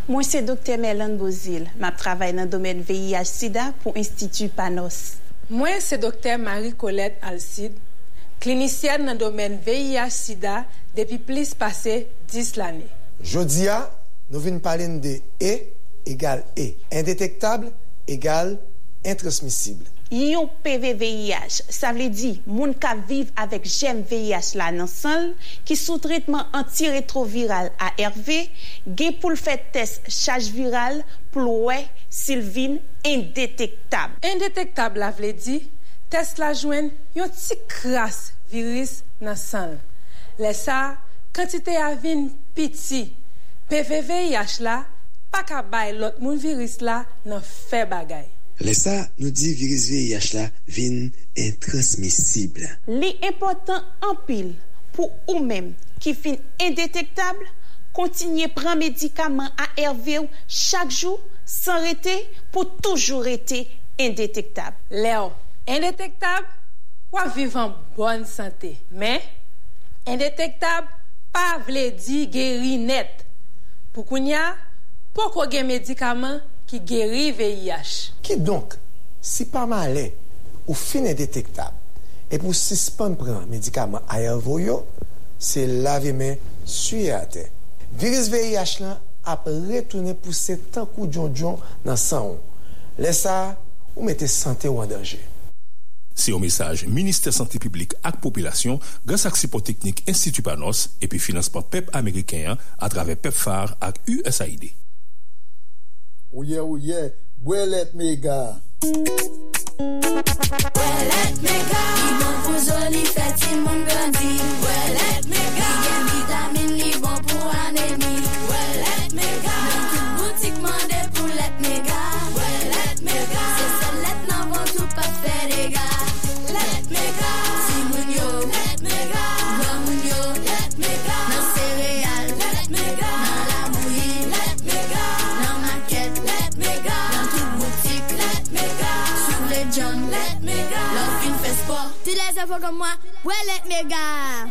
Mwen se Dr. Merlan Bozil. Mwen travay nan domen VIH-Sida pou Institut Panos. Mwen se Dr. Marie-Colette Alcide, klinisyen nan domen VIH-Sida depi plis pase 10 l ane. Jodia, nou vin palen de E egal E. Indetektable égale intransmissible. Yon PVVIH, sa vle di, moun ka viv avèk jem VIH la nan san, ki sou tretman anti-retroviral ARV, gen pou l fè test chaj viral pou l wè silvin indetektab. Indetektab la vle di, tes la jwen yon ti kras viris nan san. Le sa, kantite avin piti, PVVIH la, pa ka bay lot moun viris la nan fe bagay. Le sa, nou di viris VIH la vin intransmisible. Li important anpil pou ou mem ki fin indetektable, kontinye pran medikaman ARV ou chak jou san rete pou toujou rete indetektab. Leon, indetektab, wap vivan bonne sante. Men, indetektab, pa vle di geri net. Pou konya, poko gen medikaman ki geri VIH. Ki donk, si pa male ou fin indetektab, e pou sispan pran medikaman a yon voyo, se lave men suye ate. Viris VIH lan, ap retounen pou se tankou djon djon nan san ou. Lè sa, ou mette sante ou an danje. Se yo mesaj, Ministèr Santé Publique ak Popilasyon, grâs ak Sipotechnik Institut Panos, epi financeman pep Amerikéen atrave pep far ak USAID. Ouye ouye, bwelet mega! Bwelet mega! Iman kouzoli feti moun gandhi! Bwelet mega! Li gen vitamine li bon pou anemi! Les infos comme moi, ouais les méga.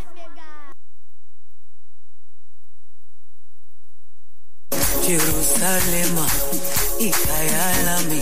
Jerusalema, ikayalami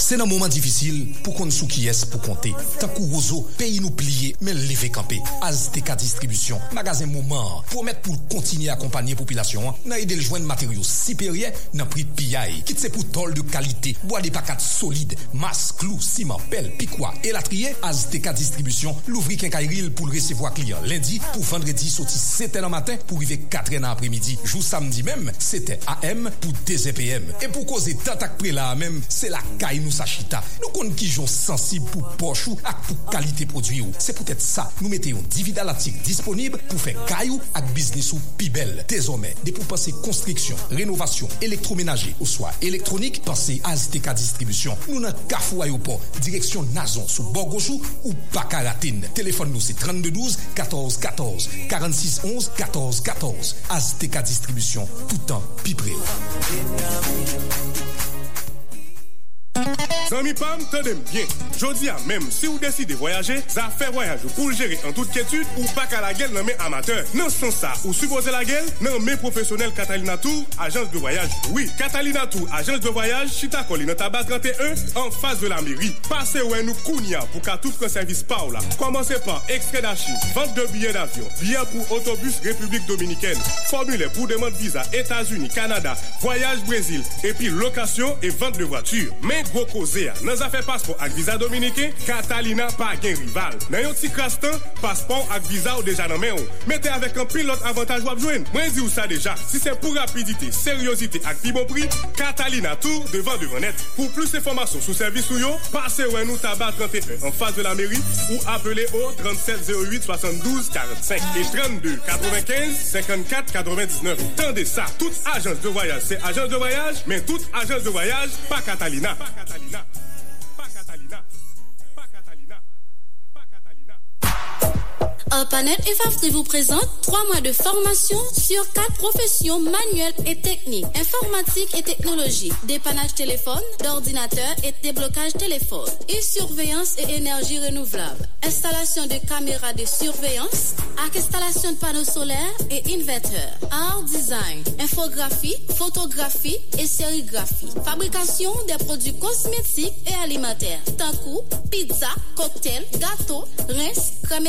Se nan mouman difisil pou kon sou ki es pou konte. Tankou ouzo, peyi nou pliye men leve kampe. Azteka Distribusyon, magazen mouman, promet pou kontinye akompanyen populasyon nan ide ljwen materyo siperye nan pri piyay. Kit se pou tol de kalite, boade pakat solide, mas, klou, siman, pel, pikwa, elatriye. Azteka Distribusyon, louvri kenkairil pou lresevo a kliyan lendi pou vendredi soti seten an matin pou rive katren an apremidi. Jou samdi mem, sete AM pou 2 EPM. E pou koze tatak pre la amem, se la kain nou sa chita. Nou kon ki jon sensib pou pochou ak pou kalite prodwi ou. Se pou tèt sa, nou mette yon dividalatik disponib pou fè kayou ak biznis ou pi bel. Dezome, de pou pase konstriksyon, renovasyon, elektromenaje ou swa elektronik, pase Azteka Distribution. Nou nan Kafou Ayopor, direksyon Nazon sou Borgojou ou Bakaratin. Telefon nou se 3212 14 14 46 11 14 14. Azteka Distribution. Toutan pi pre. Zami pam, tendem bien. Jodi a mem, si ou deside voyaje, za fe voyaj ou pou jere an tout kietude ou pa ka la gel nan men amateur. Nan son sa, ou suppose la gel, nan men profesyonel Catalina Tour, agence de voyage. Oui, Catalina Tour, agence de voyage, chita koli nan tabat 31, en face de la mairie. Pase ou en nou kounia pou ka tout kon servis pa ou la. Komanse pa, ekstrait d'archives, vente de billets d'avion, billets pour autobus République Dominikène, formule pour demande visa États-Unis, Canada, voyage Brésil, et puis location et vente de voiture. Men gros koze a, nan zafè pasport ak Dominike, Catalina pa gen rival. Nan yon ti krastan, pasport ak visa ou deja nan men ou. Mette avèk an pilot avantaj wap jwen. Mwen zi ou si se pou rapidite, seriosite ak pi bon pri, Catalina Tour devan devan net. Pou plus informasyon sou servis sou yo, pase ou en nou tabat 31 en fase de la meri ou apele o 3708 72 45 et 32 95 54 99. Tande sa, tout agence de voyage, se agence de voyage, men tout agence de voyage, pa Catalina. Pa Catalina. Catalina. Alpanet FFT vous présente 3 mois de formation sur 4 professions manuelles et techniques, informatique et technologie, dépannage téléphone, d'ordinateur et déblocage téléphone, et surveillance et énergie renouvelable, installation de caméras de surveillance, installation de panneaux solaires et inverteurs, art design, infographie, photographie et sérigraphie, fabrication des produits cosmétiques et alimentaires, tankou, pizza, cocktail, gâteau, rince, crème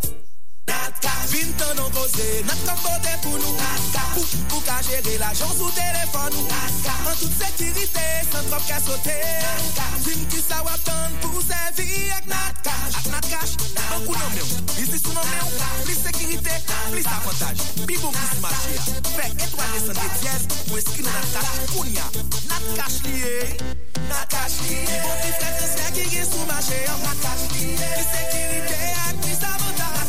Tan nou koze, nat kan bote pou nou Pou, pou ka jere l'ajan sou telefon nou An tout sekirite, san trop ka sote. Ki sa wap tan pou sevi ak natkash Ak natkash, an kou nan men ou. Biznis sou nan men ou, plis sekirite, plis avantaj. Pi bon plis mache ya. Fe etwane san de diyez, pou eskri nan natkash koun ya Natkash liye. Natkash liye. Pi bon plis fred transfer ki ge sou mache ya. Natkash liye. Plis sekirite ak plis avantaj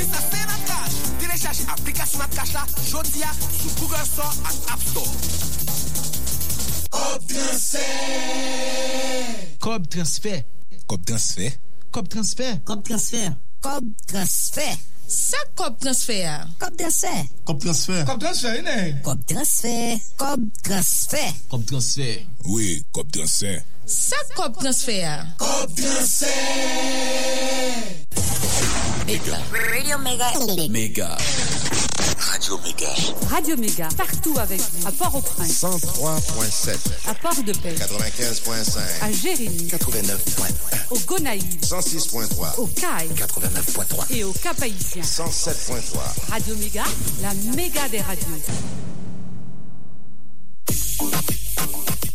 Plis na sen ap kash. Telechaje aplikasyon ap la jodi ya sou Google Store ak App Store. Obtransfer. Kob transfer. Kob transfer. Kob transfer. Kob transfer. Kob transfer. Sa kob transfer ya? Kob transfer. Kob transfer. Kob transfer, inè? Kob transfer. Kob transfer. Kob transfer. Oui, kob transfer. Sa kob transfer ya? Kob transfer. Radio Mega. Mega. Radio Mega. Radio Mega, partout avec vous. À Port-au-Prince, 103.7, à Port-de-Paix, 95.5, à Jérémy, 89.1, au Gonaïve, 106.3, au Caille 89.3, et au Cap-Haïtien. 107.3. Radio Méga, la méga des radios.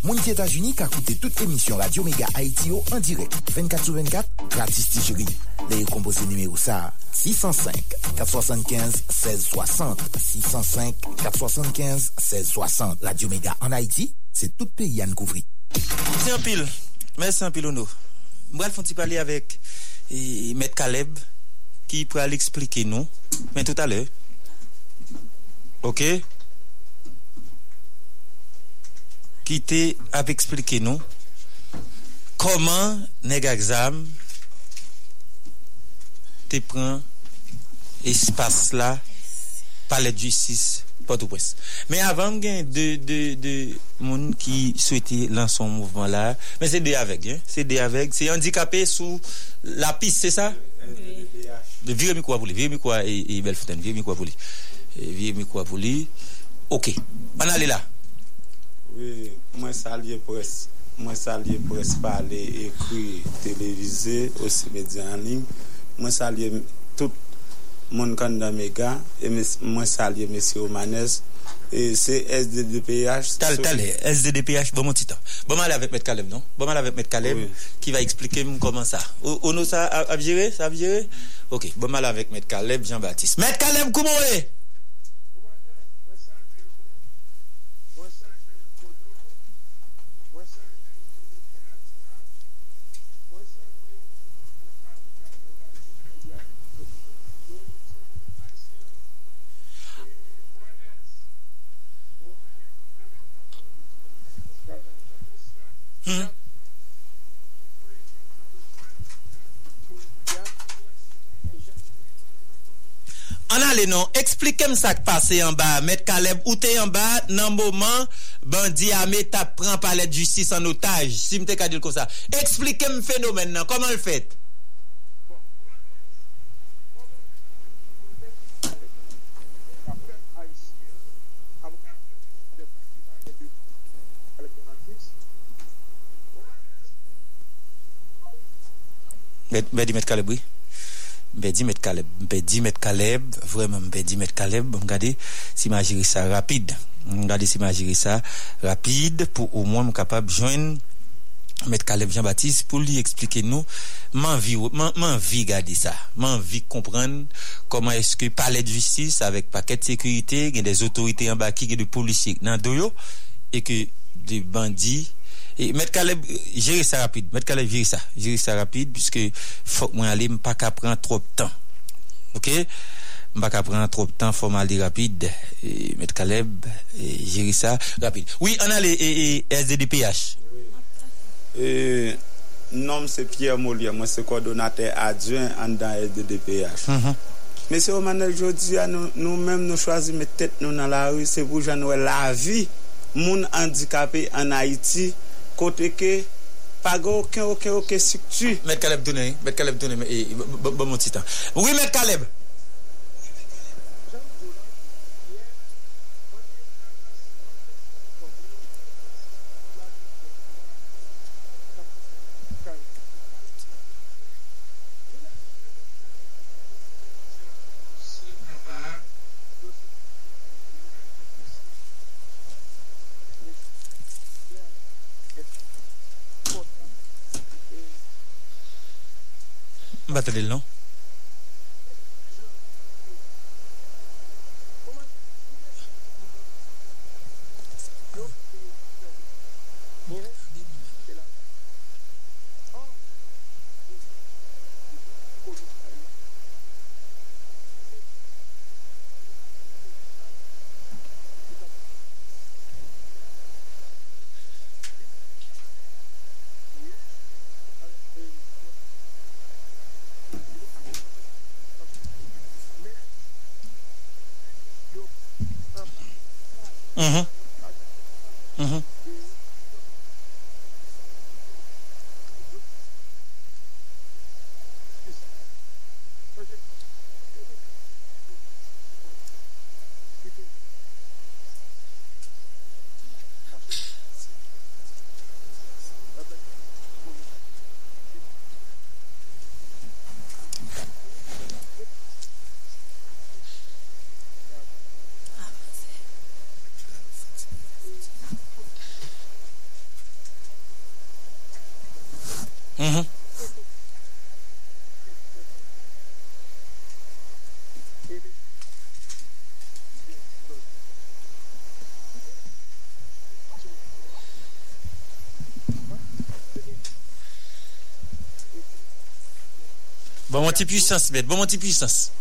Mouni États-Unis ka koute tout émission Radio Mega Haïti yo en direct. 24 sur 24, gratis ti chéri. Le yo kompose numéro ça 605 475 1660 605 475 1660 Radio Mega en Haïti, c'est tout pays à couvrir. C'est un pile. Merci un pile, Ono. Moi, parler avec Maître Caleb qui pourra l'expliquer nous, mais tout à l'heure. OK? Qui t'est à expliquer nous comment nèg exam te prend espace là palais de justice Port-au-Prince. Mais avant gen de de de moun qui souhaitait lancer son mouvement là, mais c'est des avec hein, c'est des avec, c'est handicapé sous la piste, c'est ça? De virer micro pour lui, virer micro et, et Bellefontaine, virer micro pour lui. Virer micro pour lui. OK. On allait là. Oui, mwen salye pres, mwen salye pres pale, ekri, televize, osi medya anlim. Mwen salye tout moun kanda mega, e mes- mwen salye mesi Omanez, e se SDDPH. Tal, tal, SDDPH, bon mon petit temps. Bon, mal avec Maître Caleb, non? Bon, mal avec Maître Caleb, qui va expliquer m- comment ça. O- Ono, ça a, a géré? Ça a géré? Ok, bon, mal avec Maître Caleb, Jean-Baptiste. Maître Caleb, comment on est? non, expliquem sa k pase yon ba. Met Kaleb ou te yon ba, nan mouman, bandi ame tap pran palet justice an otaj. Si mte kadil kon sa. Eksplikem fenomen nan, koman l fet? Mè di met Kaleb oui? Mbe di met Kaleb, mbe di met Kaleb, vremen mbe di met Kaleb, mbe gade si ma jiri sa rapide. Mbe gade si ma jiri sa rapide pou ou mwen m kapab jwen met Kaleb Jean-Baptiste pou li eksplike nou man vi, man, man vi gade sa. Man vi kompren koman eske pale de justice avek paket sekurite gen des otorite yon baki gen de polisik nan doyo e ke de bandi Et Met Caleb, jere sa rapide. Met Caleb, jere sa. Jere sa rapide, puisque fok mwen ale mpa ka pran trop tan. Ok? Mpa ka pran trop tan, fok mwen ale rapide. Et Met Caleb, et jere sa rapide. Oui, an ale, et, et SDDPH. E, nom se Pierre Molière, mwen se kodonate adjwen an dan SDDPH. Mhm. Mese Omanel jodi a nou menm nou chwazi met tèt nou nan la ru, se pou jan nou e la vi moun handikapè an Haiti, kote ke pa Pago oken oken oken siktu Met Kaleb dounen Met Kaleb dounen Bon mon titan. Oui Met Kaleb. Battre non ti puissance, bet. Bon, mon ti puissance.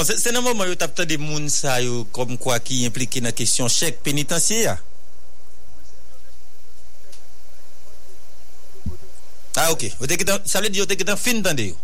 Bon, se nan mouman yo tapte de moun sa yo kom kwa ki implike nan kesyon chèk penitansye ya? Ah, ok. Sa vle di yo te ketan fin tan de yo?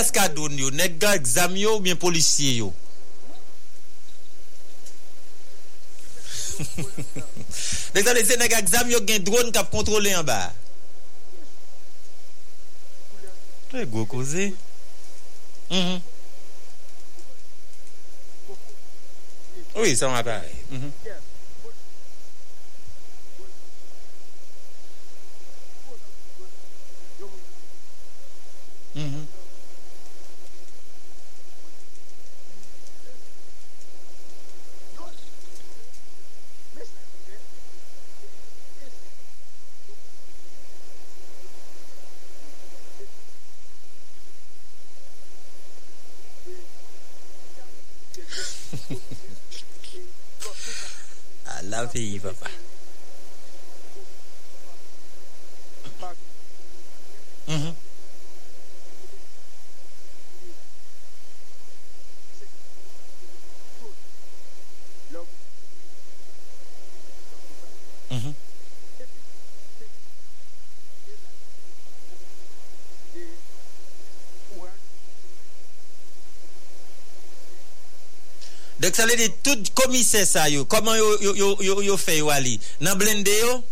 eskadoun yo, neg ga egzam yo ou bien polisye yo? Neg zan de se neg egzam yo gen drone kap kontrole an ba? Te go koze. Mm -hmm. Oui, sa mwa pare. Mm -hmm. Sa le de tout komise sa yo, koman yo, yo, yo, yo, yo fe yo ali? Yo?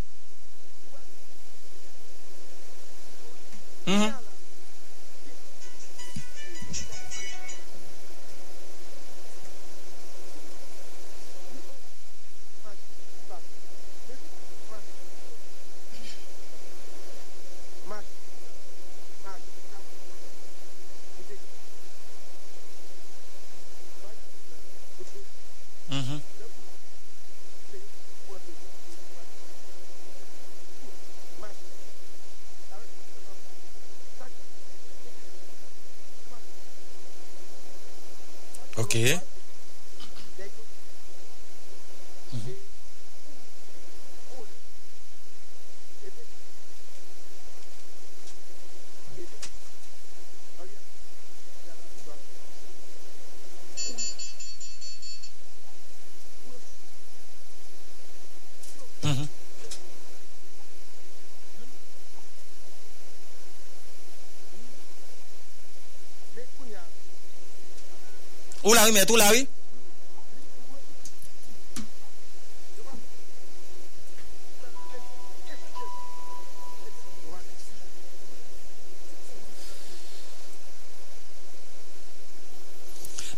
wi mè tou la wi?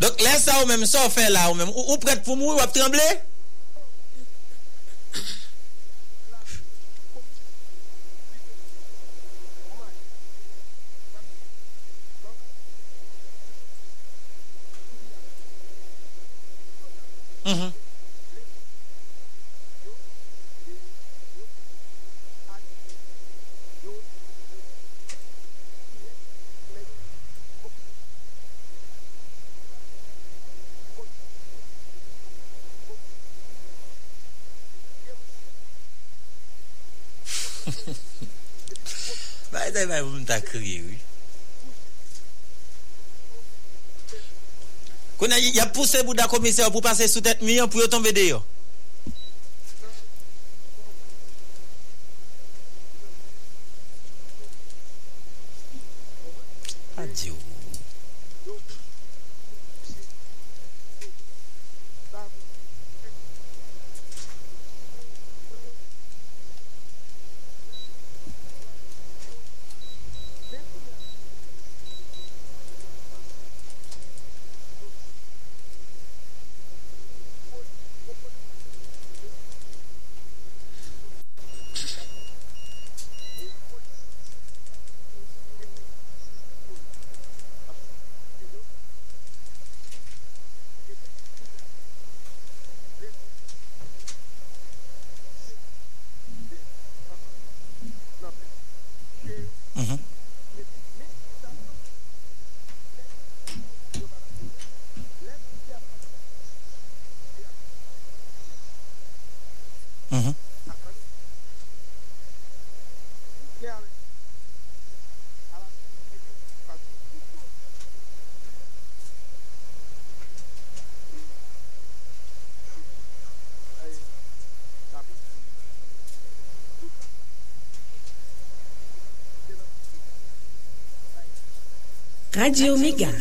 Dok lè sa ou mèm sa ou fè la ou mèm, ou, ou prèt pou mou ou ap tremble? ta kriye wè. Konan, y ap pousse bouda komisè wè pou pase sou tèt miyon pou yo tombe deyo. Adiyo. Rádio Megá.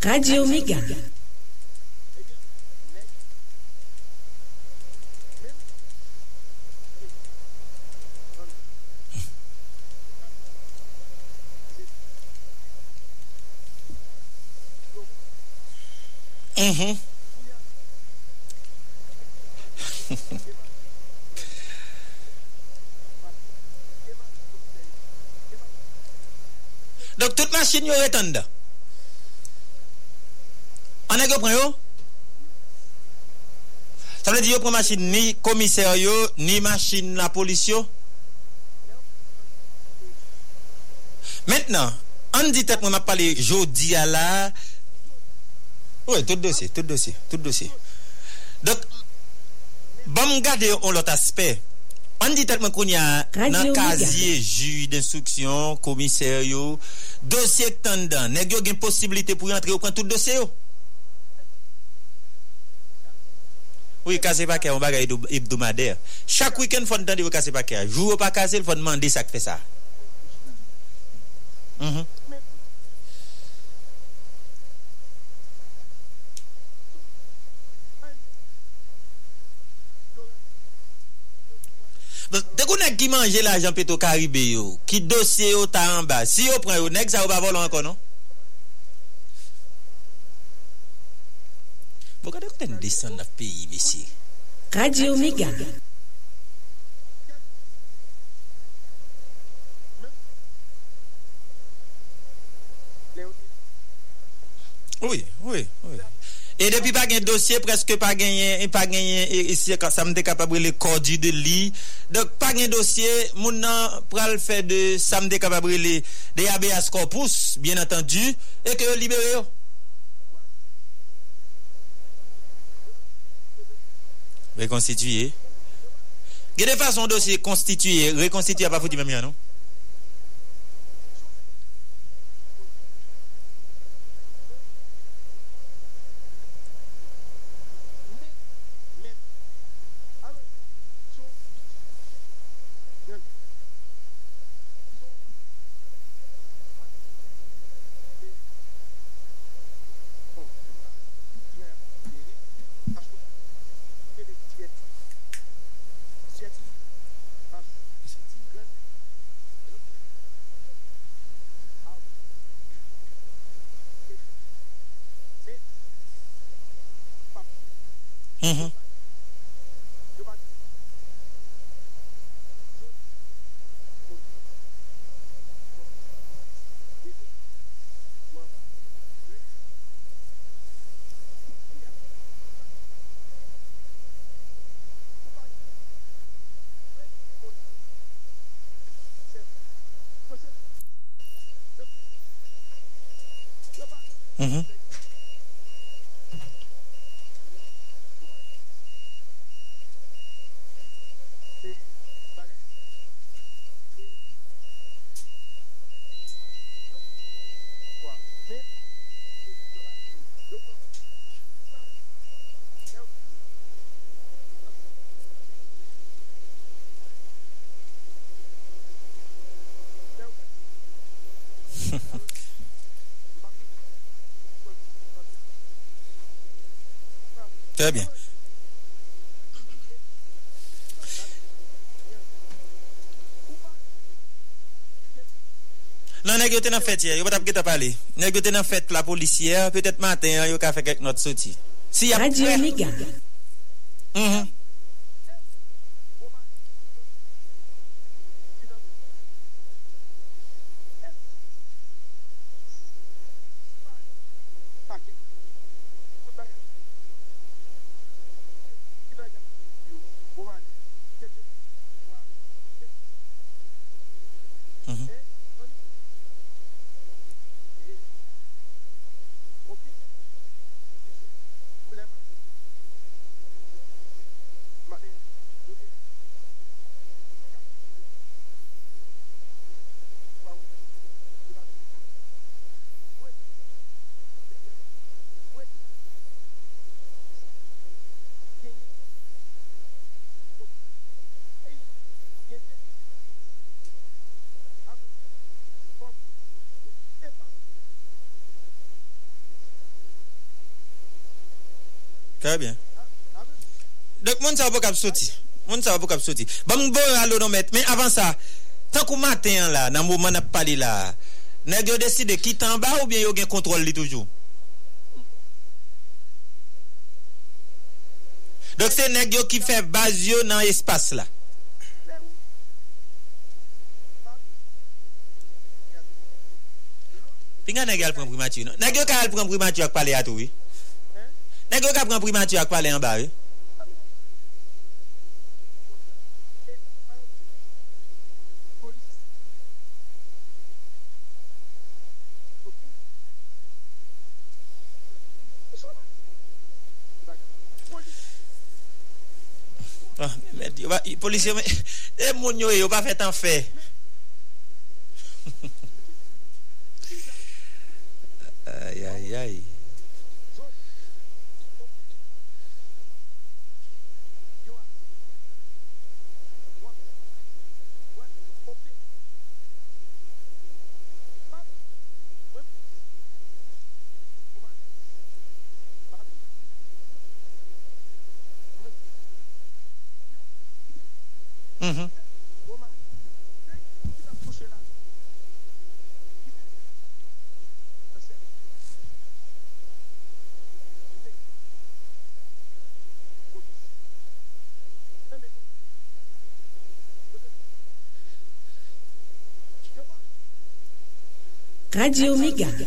Rádio Megá. moun yo retan da. An ek yo pren yo? Sa vle di yo pren masin ni komiser yo, ni masin la polis yo? Mètnen, an di tek mwen ap pale jodi a la, ouè, tout dosye, tout dosye, tout dosye. Dok, bom gade yon lot aspe, an di tek mwen kon ya nan kazye ju d'instruksyon, komiser yo, dosye k tan dan, neg yo gen posibilite pou rentre yo pran tout dosye yo. Oh? Oui, kase pa kè, on bagay hebdomader. Chak wikend fon tan di yo kase pa kè. Jou yo pa kase, fon mande sak fe sa. Mm-hmm. manje la jan peto karibè yo, ki dosye yo ta an ba, si yo pren yo, nek sa yo pa volon ankon, non? Bo kade kote nou desan na peyi, mesye? Radio Mega Oui, oui, E depi pa gen dosye, preske pa genyen, pa genyen, e, e si sa mte kapabre le kodi de li. Dok pa gen dosye, moun nan pral fe de sa mte kapabre le de yabe as korpous, bien atendu, e ke yo libere yo. Rekonstituye. Gede fason dosye konstituye, rekonstituye pa fouti mèm yon nou? Très bien. Nan neg yo nan fet ye, yo pat ap get ap pale. Neg yo nan fet la polisye, petet maten yo ka fe kek not soti. Si Radio. Mhm. Mhm. sa pou kap soti. Moun sa pou kap soti. Ba moun bon met. men avan sa, tan kou maten la, nan mouman ap pali la, neg yo deside ki tan ba ou bien yo gen kontrol li toujou? Dok se neg yo ki fe baz yo nan espas la. Pi nga neg yo al pran primati yo nou? Neg yo ka al pran primati ak pale atou, oui? Neg yo ka pran primati ak pale an ba, oui? Polisye, e eh, moun yo yo pa fet an fe. Radio Migaga.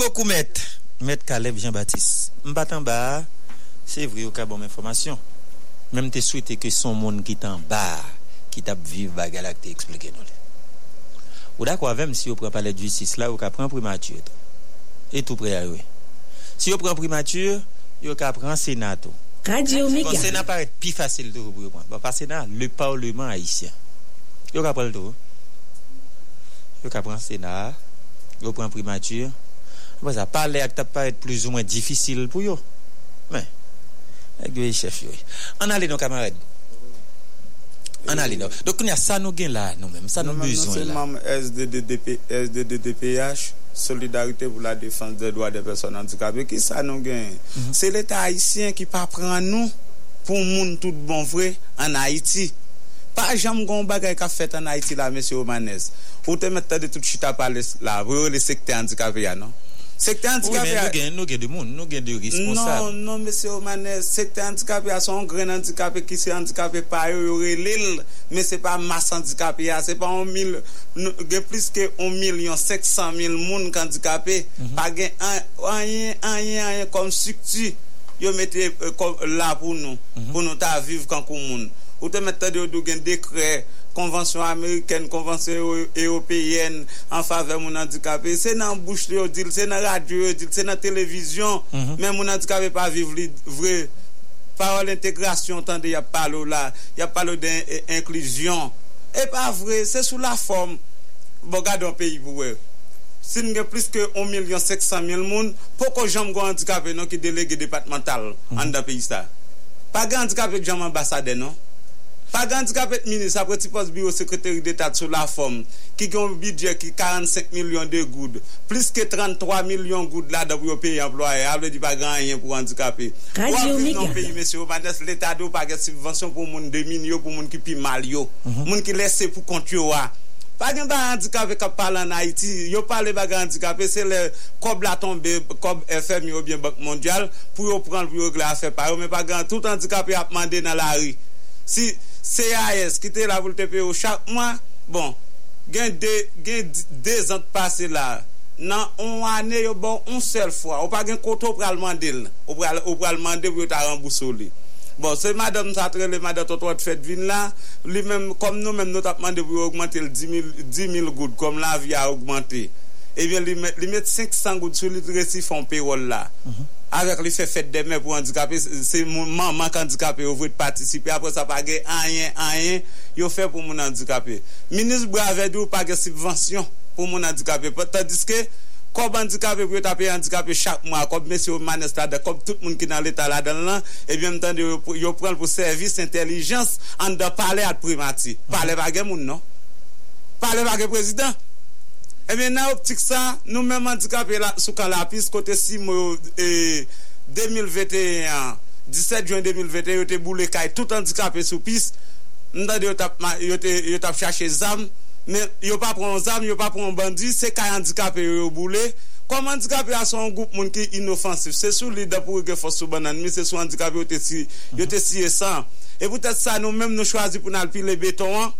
beaucoup, maître. Maître Caleb Jean-Baptiste. M'batant bas, c'est vrai, au cas bon information. Même te souhaité que son monde qui t'en bas, qui tape vivre bagal à expliqué nous. Ou d'accord, même si vous prenez palais de justice là, vous prend primature. Et tout prêt à oui. Si vous prenez primature, vous prend sénat. Radio bon, Omega. Le sénat paraît plus facile de vous prendre. Bon, Pas sénat, le parlement haïtien. Vous prend le tout. Vous prend sénat, vous prend primature. Bon, ça parler ak t'a paraît plus ou moins difficile pour yo. Mais avec le chef yo. On allez nos camarades. On allez nos. Donc il y a ça nous gain là nous même, ça nous Non, non, SDDDP, SDDDPH, Solidarité pour la défense des droits des personnes handicapées. Qui ça nous gagne? Mhm. C'est l'État haïtien qui pas prend nous pour moun tout bon vrai en Haïti. Pas jamais gon bagay qu'a fait en Haïti là, monsieur Omanez. Ou te mettre de tout chita parler là, pour le secteur handicapé, ya, non? Sekte antikapè a... Ou men nou gen de moun, nou gen de responsable. Non, non, mese Omanè, sekte antikapè a son gren antikapè ki se antikapè pa non, mhm. yo yore lil, men se pa mas antikapè a, se pa on mil, gen plis ke on milyon, seksan mil moun kantikapè, pa gen anyen, anyen, anyen, kom sukti, yo mette euh, la pou nou, mhm. pou nou ta viv kankou moun. Ou te mette de yo do gen dekre, konvansyon Ameriken, konvansyon Européen, an fave moun handikapè. Se nan bouch li yo dil, se nan radyo yo dil, se nan televizyon, men moun handikapè pa viv li vre. Parol integrasyon, tande ya palo la, ya palo den inklusyon. E pa vre, se sou la form, bo gade an peyi pou we. Sin gen plis ke 1.500.000 moun, poko jom go handikapè non ki delege departemental an da peyi sa. Pa gen handikapè jom ambasade non? Pa gen handikapè minis apre ti pos biro sekreteri d'Etat sou la form, ki gen bidye ki 45 milyon de goud, plis ke 33 milyon goud la da pou yo peyi employe, able di pa gen a yen pou handikapè. Radio Wap vi Mega. nan peyi mesyo, manes l'Etat do pa gen subvensyon pou moun de min yo, pou moun ki pi mal yo, moun ki lese pou kont yo wa. Pa gen ba handikapè kap pale an Haiti, yo pale ba gen handikapè, se le kob la tombe, kob FM yo bien Bank Mondial, pou yo pran pou yo gla fe pa yo, men pa gen tout handikapè ap mande nan la ri. Si CAS ki te la pou te peyo chak mwa, bon, gen de, gen de zant pase la, nan on ane yo bon on sel fwa, ou pa gen koto pralman del, ou pral, ou pral del pou yo ta rambouso li. Bon, se madame Satre, le madame Totwa de Fête vin la, li menm, kom nou menm nou tap de pou yo augmente l 10.000 goud, kom la vi a augmente. Eh Ebyen, li met li met 500 goud sou li tresi fon payroll la. Mm -hmm. avèk li fè fèt demè pou handikapè, se moun mank handikapè yo vwè t'partisipè, apò sa pa ge anyen, anyen, yo fè pou moun handikapè. Minis Bravedou pa ge subvensyon pou moun handikapè, tandis ke kob handikapè pou yo tapè handikapè chak mwa, kob mesyo manestade, kob tout moun ki nan l'Etat la dan lan, ebyen mtande yo, yo pren pou servis, intelijans, an da pale at primati. Pale bagè moun, non? Pale bagè prezident? Emen nan optik sa, nou men mandikap sou kalapis kote si mou e, 2021, 17 juen 2021, yo te boule kay tout handikap sou pis, mdade yo tap, yo te, yo tap chache zam, men yo pa pron zam, yo pa pron bandi, se kay handikap yo boule, Kom handikap yo a son goup moun ki inofansif, se sou li dapou ge fos sou banan, mi se sou handikap yo te siye san. E pou tèt sa nou menm nou chwazi pou nan alpi le beton an,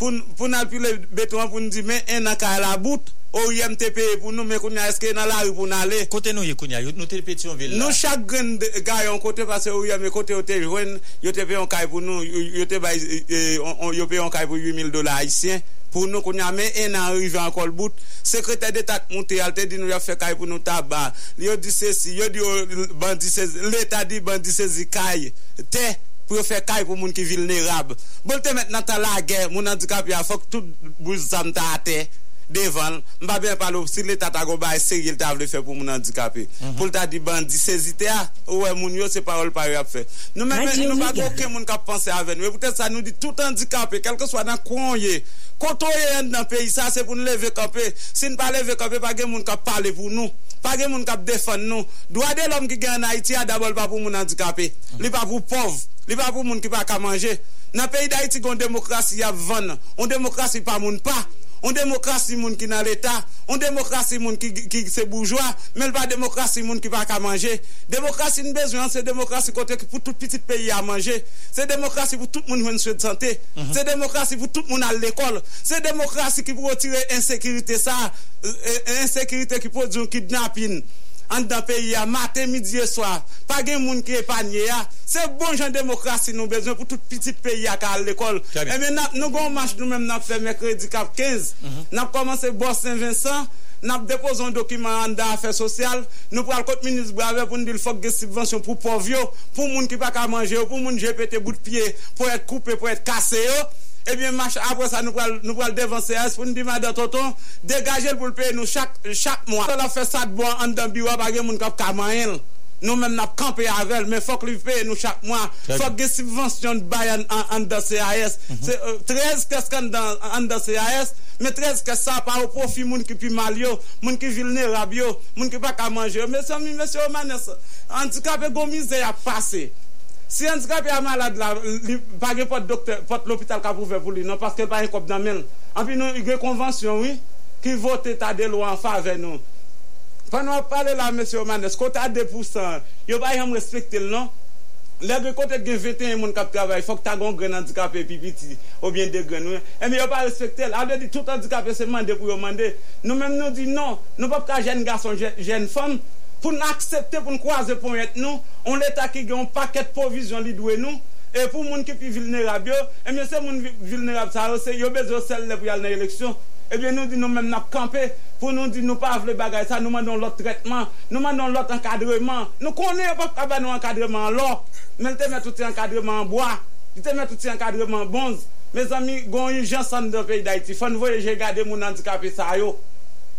pou pou nan pi le beton pou nou di men en nan ka la bout ou yem te peye pou nou men kounya eske nan la ou pou nan le kote nou ye kounya, nou te peye tion vil la. Nou chak gen gayon kote pase ou yem kote ou te jwen, yo te peye yon kay pou nou yo te bay e, yo peye an kay pou 8000 dola haisyen pou nou kounya men en nan rive an kol bout sekretè de tat monte al te di nou ya fe kay pou nou taba yo di se si, yo di yo bandi se l'eta di bandi se zi kay. Te pou yo fè kay pou moun ki vilnerab. Bolte met nan ta la gè, moun handikap ya fok tout bouz zam ta ate. devan, mba ben palo, si le tata go baye seri el ta vle fe pou moun handikapè. Mm -hmm. Pou lta di bandi sezite a, ouwe moun yo se parol pa yo ap fe. Nou men men, nou pa goke moun kap panse aven, nou, pwete sa nou di tout handikapè, kelke swa nan kouan ye, koto ye yon nan peyi, sa se pou nou leve kapè. Si nou pa leve kapè, pa gen moun kap pale pou nou. Pa gen moun kap defan nou. Dwa de lom ki gen an Haiti a dabol pa pou moun handikapè. Mm -hmm. Li pa pou pov, li pa pou moun ki pa ka manje. Nan peyi da Haiti kon demokrasi ya van, on demokrasi pa moun pa. On demokrasi moun ki nan l'Etat, on demokrasi moun ki, ki se bourgeois, men pa demokrasi moun ki pa ka manje. Demokrasi nou bezwen, se demokrasi kote ki pou tout petit peyi a manje. Se demokrasi pou tout moun mwen souye de sante. Se demokrasi pou tout moun al l'ekol. Se demokrasi ki pou retire insekirite sa, euh, insekirite ki pou diyon kidnapping. An dan peyi a maten, midi e swa pa gen moun ki epanye ya. Se bon jan demokrasi nou bezwen pou tout pitit peyi a ka al l'ekol. Très bien. e men nap nou gon manch nou men nap fe mekredi kap 15 nap komanse Bos Saint-Vincent nap depozon dokumen an da afe sosyal nou pral kot minis brave pou nou dil fok ge subvensyon pou povyo pou moun ki pa ka manje yo pou moun jepete bout piye pou et koupe pou et kase yo Ebyen mach apre sa nou pral, nou pral devanse as pou nou di mada toton, degajel pou l'peye nou chak, chak mwa. Se la fe sat bo an dan biwa bagye moun kap kamayel. Nou men nap kampe avel, men fok li peye nou chak mwa. Très Fok ge subvensyon bayan an, an da CAS. Se, euh, 13 kes kan dan an da CAS, men 13 kes sa pa ou profi moun ki pi mal yo, moun ki vilne rab yo, moun ki pa ka manje yo. Mese mi, mese o manes, handikap e gomize ya Si handikap ya malade la, li bagen pot doktor, pot l'opital ka pouve pou li, nan paske pa bagen kop nan men. Anpi nou yon konvansyon, oui, ki vote ta de lo an fave nou. Pan nou ap pale la, M. Omanes, kote a 2%, yo bagen yon respekte l non. Lè gwe kote gen 21 moun kap travay, fok ta gon gren handikap e pipiti, ou bien de gren oui. Eh, e yo pa respekte l, ade di tout handikap e se mande pou yo mande. Nou men nou di non, nou pap ka jen gason, jen fom, pou nou aksepte pou nou kwaze pou et nou, on l'Etat ki gen yon paket provizyon li dwe nou, e pou moun ki pi vilnerab yo, eh e mwen se moun vilnerab sa yo, se yo bezo sel eh le pou yal nan eleksyon, e bien nou di nou men nap kampe, pou nou di nou pa avle bagay sa, nou mandon lot tretman, nou mandon lot ankadreman, nou konen pa kaba nou ankadreman lò, men te met touti ankadreman boa, te met touti ankadreman bonz, me zami, gon yon jansan de peyi da iti, fon voye je gade moun antikapè sa yo,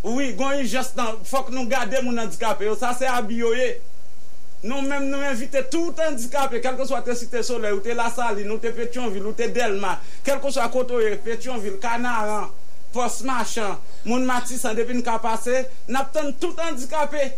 Oui, gon yon jes nan, fok nou gade moun handikapè yo, sa se abiyoye. Nou mèm nou invite tout handikapè, kelke swa te site sole, ou te la saline, ou te Petionville, ou te Delma, kelke swa kotoye, Petionville, Kanaran, Postmachan, moun Matisan, depi nou ka pase, nap ten tout handikapè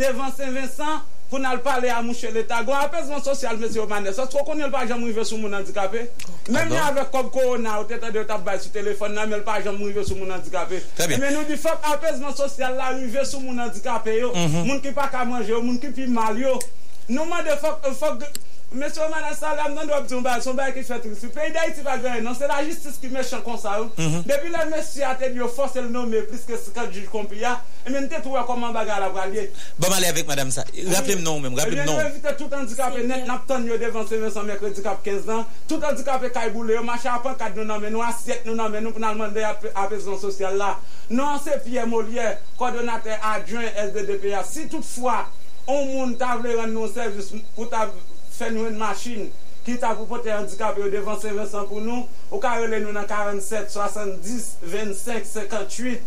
devan Saint-Vincent, pou nal pale a mouche l'Etat. Gwa apesman sosyal, mèsyo Manes, sa tro konye l'pajan mou yve sou moun handikapè? Mèm ni avek kob korona, ou te te de tap bay sou telefon, nan mèl pajan mou yve sou moun handikapè. Mè nou di fok apesman sosyal la yve sou moun handikapè yo, moun ki pa ka manje yo, moun ki pi mal yo. Nou man mèsyo Manes salam nan do ap zon bay, son bay ki fèt risi. Pèy da iti pa gwen, nan se la jistis ki mèchan konsa yo. Depi la mèsyo ate di yo fos el nomè, plis ke si kat juj kompi ya, e men te touwe koman baga la pralye. Bon, allez avec madame ça. Rappelez-moi non même, rappelez-moi non. Nous invitons tout handicapé net, n'a pas devant Saint-Vincent mercredi cap 15 ans. Tout handicapé kayboule, yo marché à pancarte nous nan men, nous assiette nous men, nous pour nous demander apaisement social là. Non, c'est Pierre Molière, coordonnateur adjoint SDDPA. Si toutefois, on ta vle rendre nos services pour ta faire nous une machine qui t'a pour porter handicapé yo devant Saint-Vincent pour nous, ou ka relé nous dans 47 70 25 58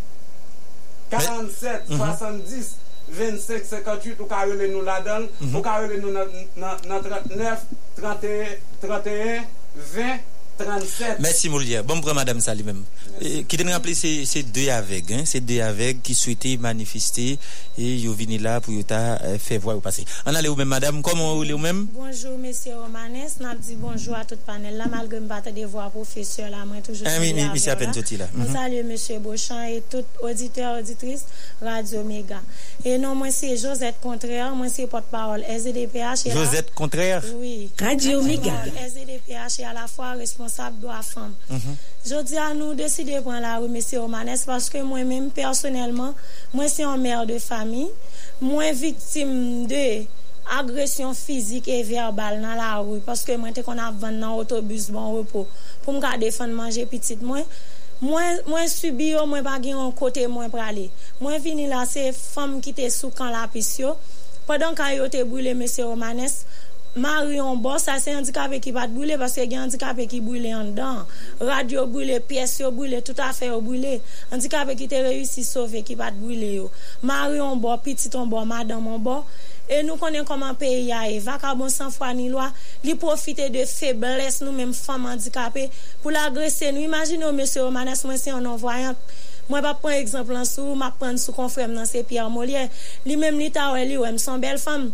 47 70 25, 58, ou ka rele nou la dan, ou ka rele nou nan 39, 31, 31, 20, 37. Merci Molière. Bon pour madame ça lui-même. Euh, Qui te rappelé c'est c'est deux avec hein, c'est deux avec qui souhaitaient manifester et yo vini là pour euh, faire voir ou passer. On allait ou même madame, comment vous ou même? Bonjour, monsieur Romanes. N'a dit bonjour à tout panel là, malgré me battre des voix professeur là, moi toujours. Ah oui, oui, monsieur à peine sorti là. Mhm. salue monsieur Beauchamp et tout auditeur, auditrice Radio Méga. Et non, moi c'est Josette Contraire, moi c'est porte-parole SDPH. Josette Contraire Oui. Radio Méga. SDPH et à la fois responsable Mhm. responsab do a fam. Mm -hmm. Jodi an nou deside pran la remese omanes paske mwen menm personelman, mwen se yon mer de fami, mwen viktim de agresyon fizik e verbal nan la rou paske mwen te kon ap van nan otobus bon repo pou mka defan manje pitit mwen. Mwen, mwen subi yo, mwen bagi yon kote mwen prale. Mwen vini la se fam ki te sou kan la pis yo. Padan ka yo te bwile mese Romanes, Maryon bo, sa se handikap ki pat bwile, paske gen handikap ki bwile an dan. Radyo bwile, piyes yo bwile, tout afe yo bwile. Handikap ki te reyusi sove ki pat bwile yo. Maryon bo, pititon bo, madamon bo. E nou konen koman peyi ya e, vaka bon san fwa ni lwa, li profite de febles nou menm fam handikap pou la gresen nou. Imagine ou mese Omanes mwen se yon anvoyant. Moi pas prendre exemple en sous, m'a prendre sous confrère dans c'est Pierre Molière. Lui même li ta ouais li ouais son belle femme.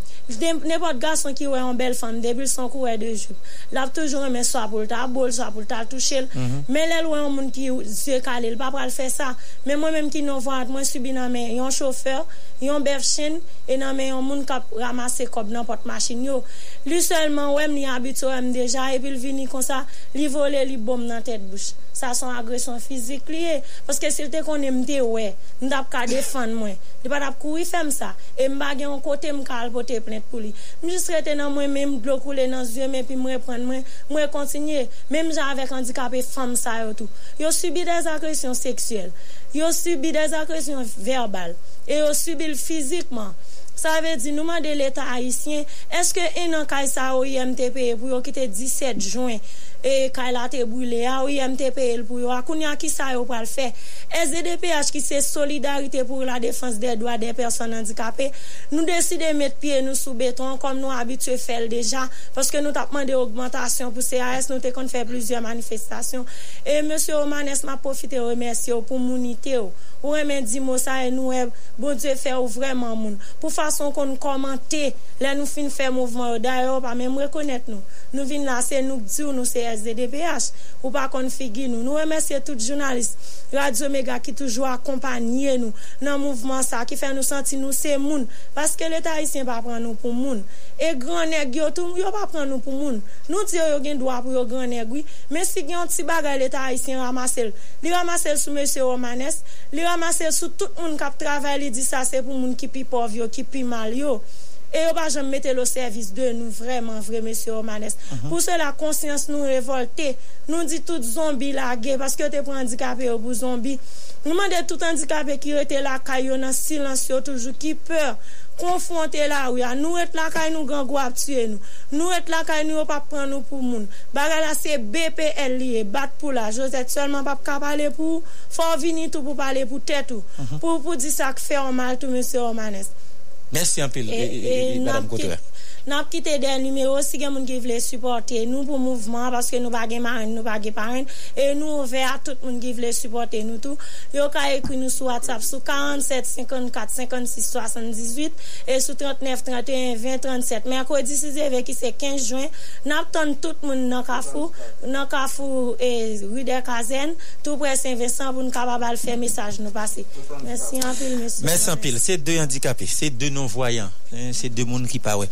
N'importe garçon qui ouais une belle femme début son coureur de jupe. L'a toujours aimé soit pour ta bol, soit pour ta toucher. Mais là ouais un monde qui yeux calé, il pas pral faire ça. Mais moi même qui non voyant, moi subi dans mes yon chauffeur, yon yon comme n'importe machine yo. Lui seulement ouais m'ni habitué aime déjà et puis il vini comme ça, li voler li bombe dans tête bouche. Ça son agression physique lié parce que s'il te konen mte we, mdap ka defan mwen. Di pat ap kou ifem sa, e mba gen yon kote mkal pote plet pou li. Mjus rete nan mwen, mwen mdlokoule nan zye mwen, pi mwen pren mwen, mwen kontinye. Mwen mja avek handikap e fam sa yo tou. Yo subi des agresyon seksuel, yo subi des agresyon verbal, e yo subi l fizikman. Sa ve di nouman de l'Etat Haitien, eske enan kaj sa OIMTP pou yo kite 17 Jouen, et kay la te brûlé a ou IMTP pour yo akounya qui ça yo pral faire? SDPH qui c'est solidarité pour la défense des droits des personnes handicapées. Nous décidons de mettre pied nous sous béton comme nous habitués faire déjà. Parce que nous avons demandé augmentation pour CAS nous avons fait plusieurs manifestations. Et monsieur Omanes m'a profité remercier pour mounité ou remet dit mot ça et nous eh, bon Dieu fait vraiment moun. Pour façon qu'on commenter là nous fin faire mouvement d'ailleurs pas même reconnaître nous. Nous vinn là c'est nous dire nous c'est ZDPH, ou pa kon figi nou. Nou remercier tout journaliste Radio Mega ki toujou akompanyer nou nan mouvment sa, ki fè nou senti nou se moun, paske l'Etat isyen pa pran nou pou moun. E gran neg yo tou, yo pa pran nou pou moun. Nou diyo yo gen dwa pou yo gran neg wii, men si gen yon ti bagay l'Etat isyen ramasel. Li ramasel sou M. Romanes, li ramasel sou tout moun kap travay li di sa se pou moun ki pi pov yo, ki pi mal yo. E yo pa jem mette lo servis de nou Vreman vre Mese Romanes. Pou se la konsyans nou revolte Nou di tout zombi la ge Paske yo te pou handikapè yo pou zombi Nou mande tout handikapè ki yo te la kay Yo nan silansyo toujou Ki peur. Konfonte la ou ya Nou et la kay nou gangou ap tue nou Nou et la kay nou yo pa pran nou pou moun Baga la se BPL liye Bat pou la Josette selman pap ka pale pou Fò vini tout pou pale pou tetou Pou di sa k fè an mal tou Mese Romanes Mersi anpil, madame Koutoura. Nap kite den numero, si gen moun ki vle supporte nou pou mouvman, paske nou bagye marin, nou bagye parin, e nou ouve a tout moun ki vle supporte nou tou. Yo ka ekwi nou sou WhatsApp sou 47 54 56 78, e sou 39 31 20 37. Merkodi si zeve ki se 15 juen, nap ton tout moun nan kafou, nan kafou e Ruder Kazen, tou pre Saint-Vincent pou nou kababal fe mesaj nou pase. Mersi anpil, mersi. Anpil, se de handikapè, se de non-voyant, se de moun ki pa wè.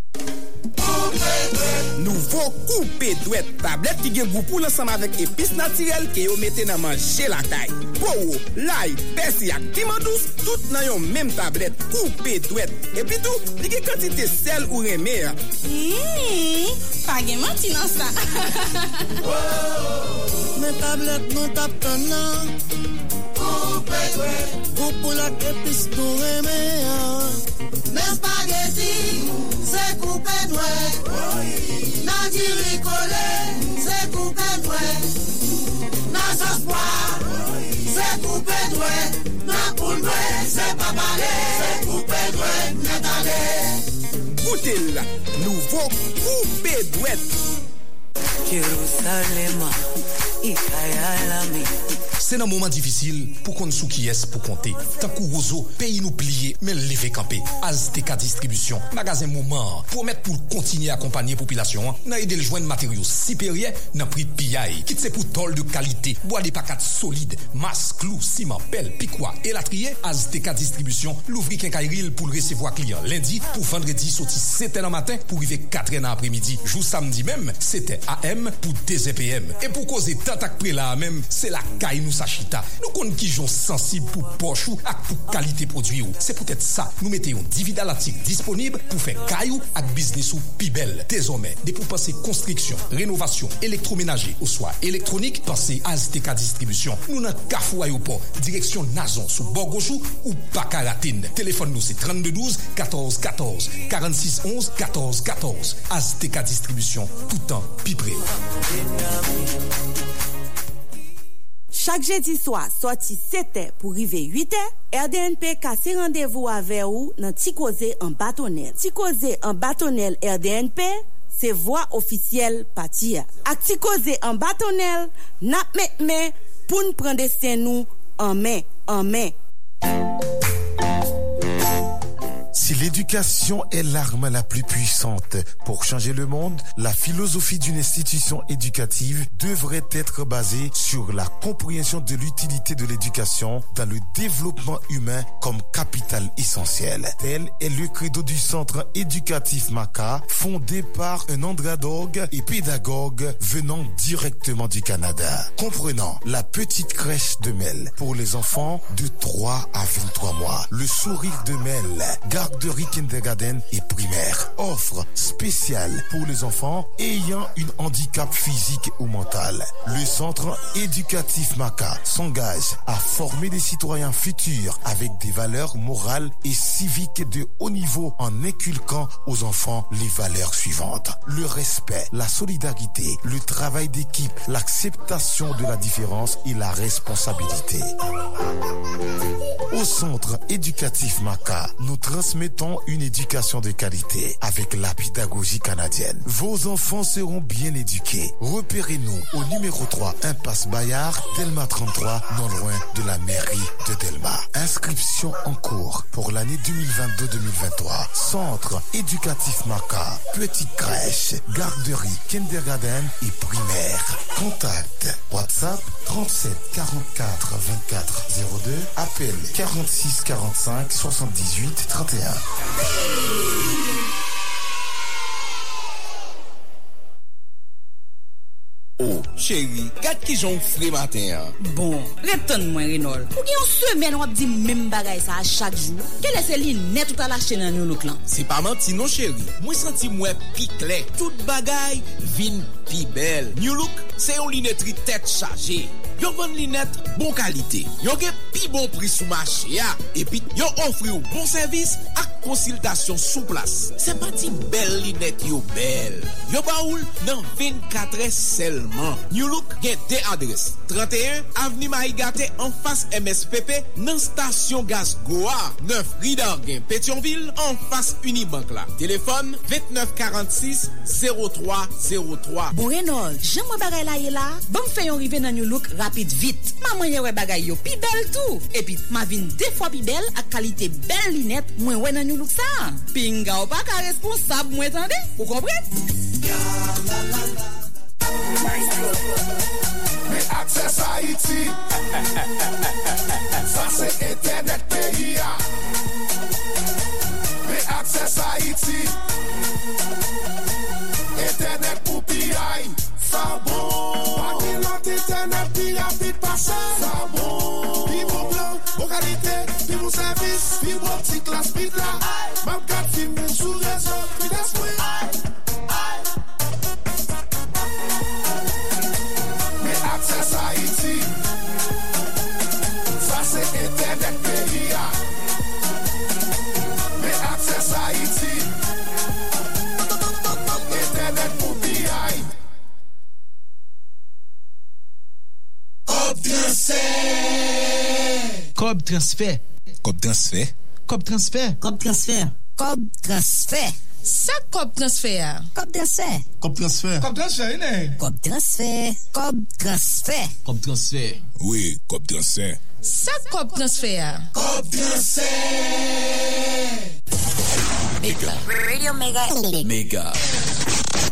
Nouvo koupe dwet, tablet ki gen goupou lansam avèk epis natirel ke yo mette nan manje lakay. Powo, lay, besi ak timandous, tout nan yon menm tablet koupe dwet. Epi tou, li gen kantite sel ou reme. Mmm, page manti nan sa. Men tablet nou tap tanan. pekwe Koupou la kepis nou reme Men spageti Se koupe nwe Nan diri kole Se koupe nwe Nan saswa Se koupe nwe Nan pou nwe Se papale Se koupe nwe Netane Goutil Nouvo koupe dwe Jerusalema Ikayalami Se nan mouman difisil, pou kon sou ki es pou konte. Tan kou rozo, peyi nou pliye, men leve kampe. Azteka Distribution, magazen mouman, pou met pou kontinye akompanye popilasyon, nan ede ljwen materyo siperye, nan pri piyay. Kit se pou tol de kalite, boade pakat solide, mas, klou, siman, pel, pikwa, elatriye, Azteka Distribution, louvri kenkayril pou l resevo a kliyan. Lendi, pou vendredi, soti seten an matin, pou rive katren an apremidi. Jou samdi mem, sete AM pou DZPM. E pou koze tatak pre la mem, se la kay nou Sachita. Nou kon ki jon sensib pou pochou ak pou kalite prodwi ou. Se pou tèt sa, nou mette yon divida latik disponib pou fè kayou ak biznis ou pi bel. Dezomè, de pou pase konstriksyon, renovasyon, elektromenaje ou swa elektronik, pase Azteca Distribution. Nou nan Kafou Ayopon, direksyon Nazon sou Borgojou ou Bakaratin. Telefon nou se 3212 14 14 46 11 14 14. Azteca Distribution. Toutan pi pre. Chak jedi swa, soti 7e pou rive 8e, RDNP kase randevo ave ou nan ti koze an batonel. Ti koze an batonel RDNP, se vwa ofisyel pati ya. Ak ti koze an batonel, nap met men pou n prende sen nou an men, an men. Si l'éducation est l'arme la plus puissante pour changer le monde, la philosophie d'une institution éducative devrait être basée sur la compréhension de l'utilité de l'éducation dans le développement humain comme capital essentiel. Tel est le credo du centre éducatif Maca, fondé par un andradogue et pédagogue venant directement du Canada. Comprenant la petite crèche de Mel pour les enfants de 3 à 23 mois, le sourire de Mel, kindergarten et primaire. Offre spéciale pour les enfants ayant une handicap physique ou mental. Le centre éducatif Maca s'engage à former des citoyens futurs avec des valeurs morales et civiques de haut niveau en inculquant aux enfants les valeurs suivantes. Le respect, la solidarité, le travail d'équipe, l'acceptation de la différence et la responsabilité. Au centre éducatif Maca, nous transmettons une éducation de qualité avec la pédagogie canadienne. Vos enfants seront bien éduqués. Repérez-nous au numéro 3 Impasse Bayard, Delma 33, non loin de la mairie de Delma. Inscription en cours pour l'année 2022-2023. Centre éducatif Maca, petite crèche, garderie, kindergarten et primaire. Contact WhatsApp 37 44 24 02. Appel 46 45 78 31. Oh, chéri, kat ki jon fri maten an? Bon, reton mwen Renol Ou ki yon semen wap di mem bagay sa a chak jou Ke lese li net ou ta lache nan yon louk lan Se pa manti non chéri Mwen santi mwen pi kle Tout bagay vin pi bel New Look se yon linetri tet chaje yo vende linet bon kalite, yo gen pi bon pri sou machè ya, epi yo ofri ou bon servis ak konsiltasyon sou plas. Se pati bel linet yo bel. Yo baoul nan 24 es selman. New Look gen de adres. 31 Avni Mahigate an fas MSPP nan stasyon gaz Goa. 9 Ridar gen Petionville an fas Unibank la. Telefon 2946 0303. Bo Reynold, jen mwen bagay la ye la, ban fè yon rive nan New Look rapid vit. Maman yon we bagay yo pi bel tou. Epi, ma vin defwa pi bel ak kalite bel linet mwen we nan nou louk sa. Pinga ou pa ka responsab mwen tende, ou kompren? Me akses Haiti. Sa se internet peyi ya. Me akses Haiti. Internet pou pi ay Sa bon. Kat internet pi rapit pase Sa bon Pi bon plan, bon kalite Pi bon servis, pi bon ti klas Pi la. Mam kat film men sou rezo Pi des mwen Kob transfer. Kob transfer. Kob transfer. Kob transfer. Kob transfer. Sa kop transfer. Kob transfer. Kob transfer. Kob transfer, inè. Kob transfer. Kob transfer. Kob transfer. Oui, kob transfer. Sa kop transfer. Kop transfer. Mega. Radio Mega. Mega.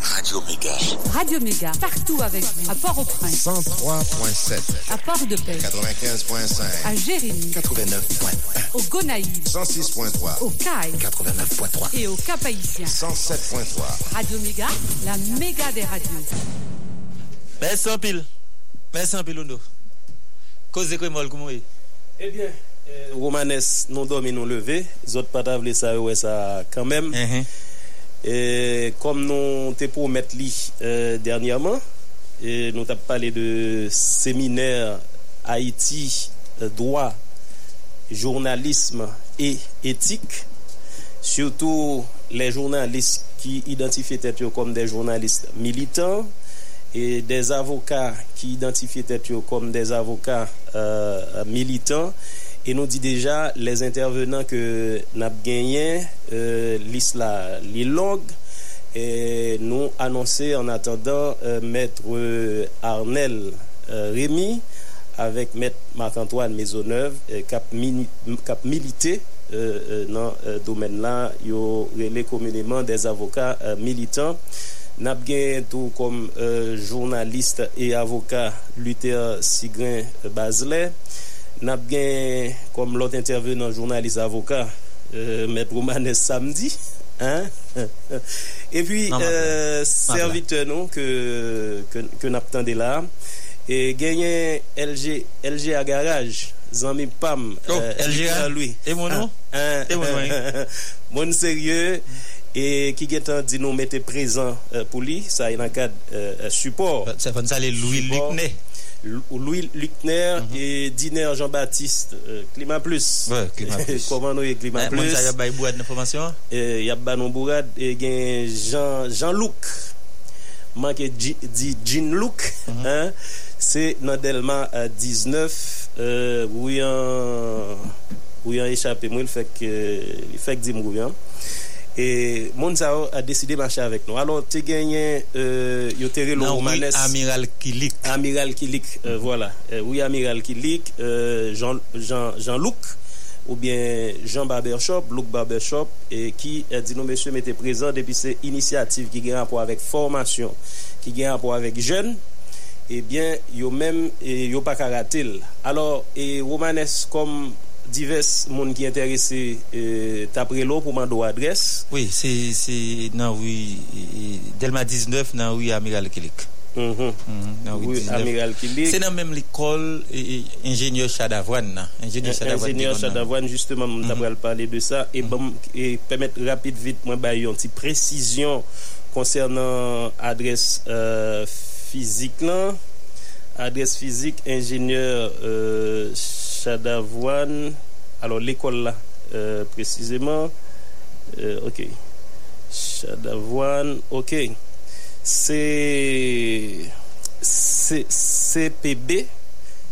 Radio Mega Radio Méga, partout avec vous. À Port-au-Prince, 103.7 à Port-de-Paix, 95.5 à Jérémy, 89.1 au Gonaïve, 106.3 au Caille 89.3 et au Cap-Haïtien. 107.3 Radio Méga, la méga des radios. Merci en pile. Merci en pile, Ondo. Cause de comment est Eh bien, euh, Romanes non dormi non levé, zot pa ta vle sa ouais ça quand même. Comme nous te pour mettre euh, dernièrement, nous t'avons parlé de séminaire Haïti, euh, droit, journalisme et éthique, surtout les journalistes qui identifient yo comme des journalistes militants et des avocats qui identifient yo comme des avocats euh, militants. E nou di deja, les intervenants ke nap genyen, euh, lis la li long, nou anonse en attendant euh, mètre euh, Arnel euh, Rémy, avèk mètre Marc-Antoine Maisonneuve, kap, kap milite nan domen la, yo rele komuneman des avokat euh, militant. Nap genyen tou kom euh, jounaliste e avokat Luther Sigrin Bazelet, Nap gen, kom lot interview nan jounalist avoka, euh, mè proumane samdi. E pi, servite nou, ke nap tende la, e genyen LG, LG a garaj, zanmi pam, oh, euh, LG a euh, lui. E moun nou? E moun nou? Moun serye, E ki gen tan di nou mette prezant euh, pou li, sa yon akad euh, support. Se fon sa le Louis Ligné. Louis Luckner mm -hmm. et Diner Jean-Baptiste euh, Climat Plus. Ouais, Climat Plus. Comment nous Climat Plus? Moun sa yab bay bourad d'informasyon? Euh, yab bay non bourad et gen Jean-Luc. Man ke di Jean-Luc. Se nan delman 19. Euh, Ou yon échappé moun fèk di moun yon. Et Monzao a décidé de marcher avec nous. Alors, tu gagné, euh. Amiral Kilik. Amiral Kilik, euh, voilà. Euh, oui, Amiral Kilik, euh, Jean, Jean, Jean-Luc, ou bien Jean Barbershop, Luc Barbershop, et qui a dit, non, monsieur, mettez présent depuis ces initiatives qui ont rapport avec formation, qui ont rapport avec jeunes, eh bien, yo même, yo pas karatil. Alors, et Romanes, comme divers moun ki enterese euh, tapre lo pou mando adres. Oui, se nan oui, euh, Delma 19 nan oui Amiral Kilik. Mm -hmm. mm -hmm. nan oui, oui Amiral Kilik. Se nan menm l'ekol euh, euh, ingenieur Chadavouane nan. Ingenieur Chadavouane. Ingenieur Chadavouane, justement, moun tapre al pale de sa. E mm-hmm. bon, e pemet rapide vit mwen bayon ti presisyon konsernan adres euh, fizik lan. Adresse physique ingénieur euh, Chadavoine. Alors l'école là euh, précisément. Euh, OK. Chadavoine OK. C'est CPB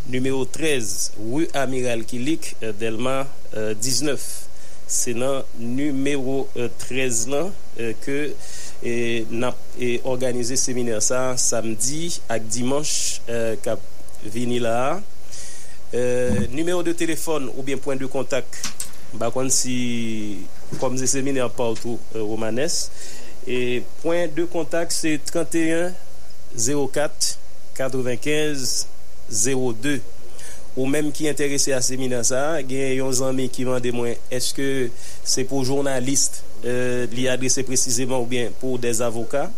numéro 13 rue Amiral Kilik euh, Delma euh, 19 se nan numero euh, 13 lan euh, ke e, nap e organize seminer sa samdi ak dimanche euh, kap vini la. Numero de telefon ou bien point de kontak bakon si kom se seminer pa ou tou romanes. E point de kontak se 31 04 95 02 ou même qui intéressé à séminaire ça, un qui est-ce que c'est pour journalistes euh, adresser précisément ou bien pour des avocats?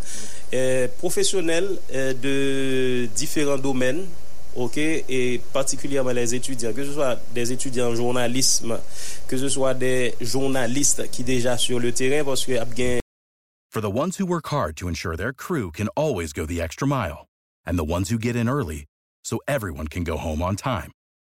Euh, professionnels euh, de différents domaines OK? Et particulièrement les étudiants que ce soit des étudiants en journalisme que ce soit des journalistes qui déjà sur le terrain parce que For the ones who work hard to ensure their crew can always go the extra mile, and the ones who get in early so everyone can go home on time,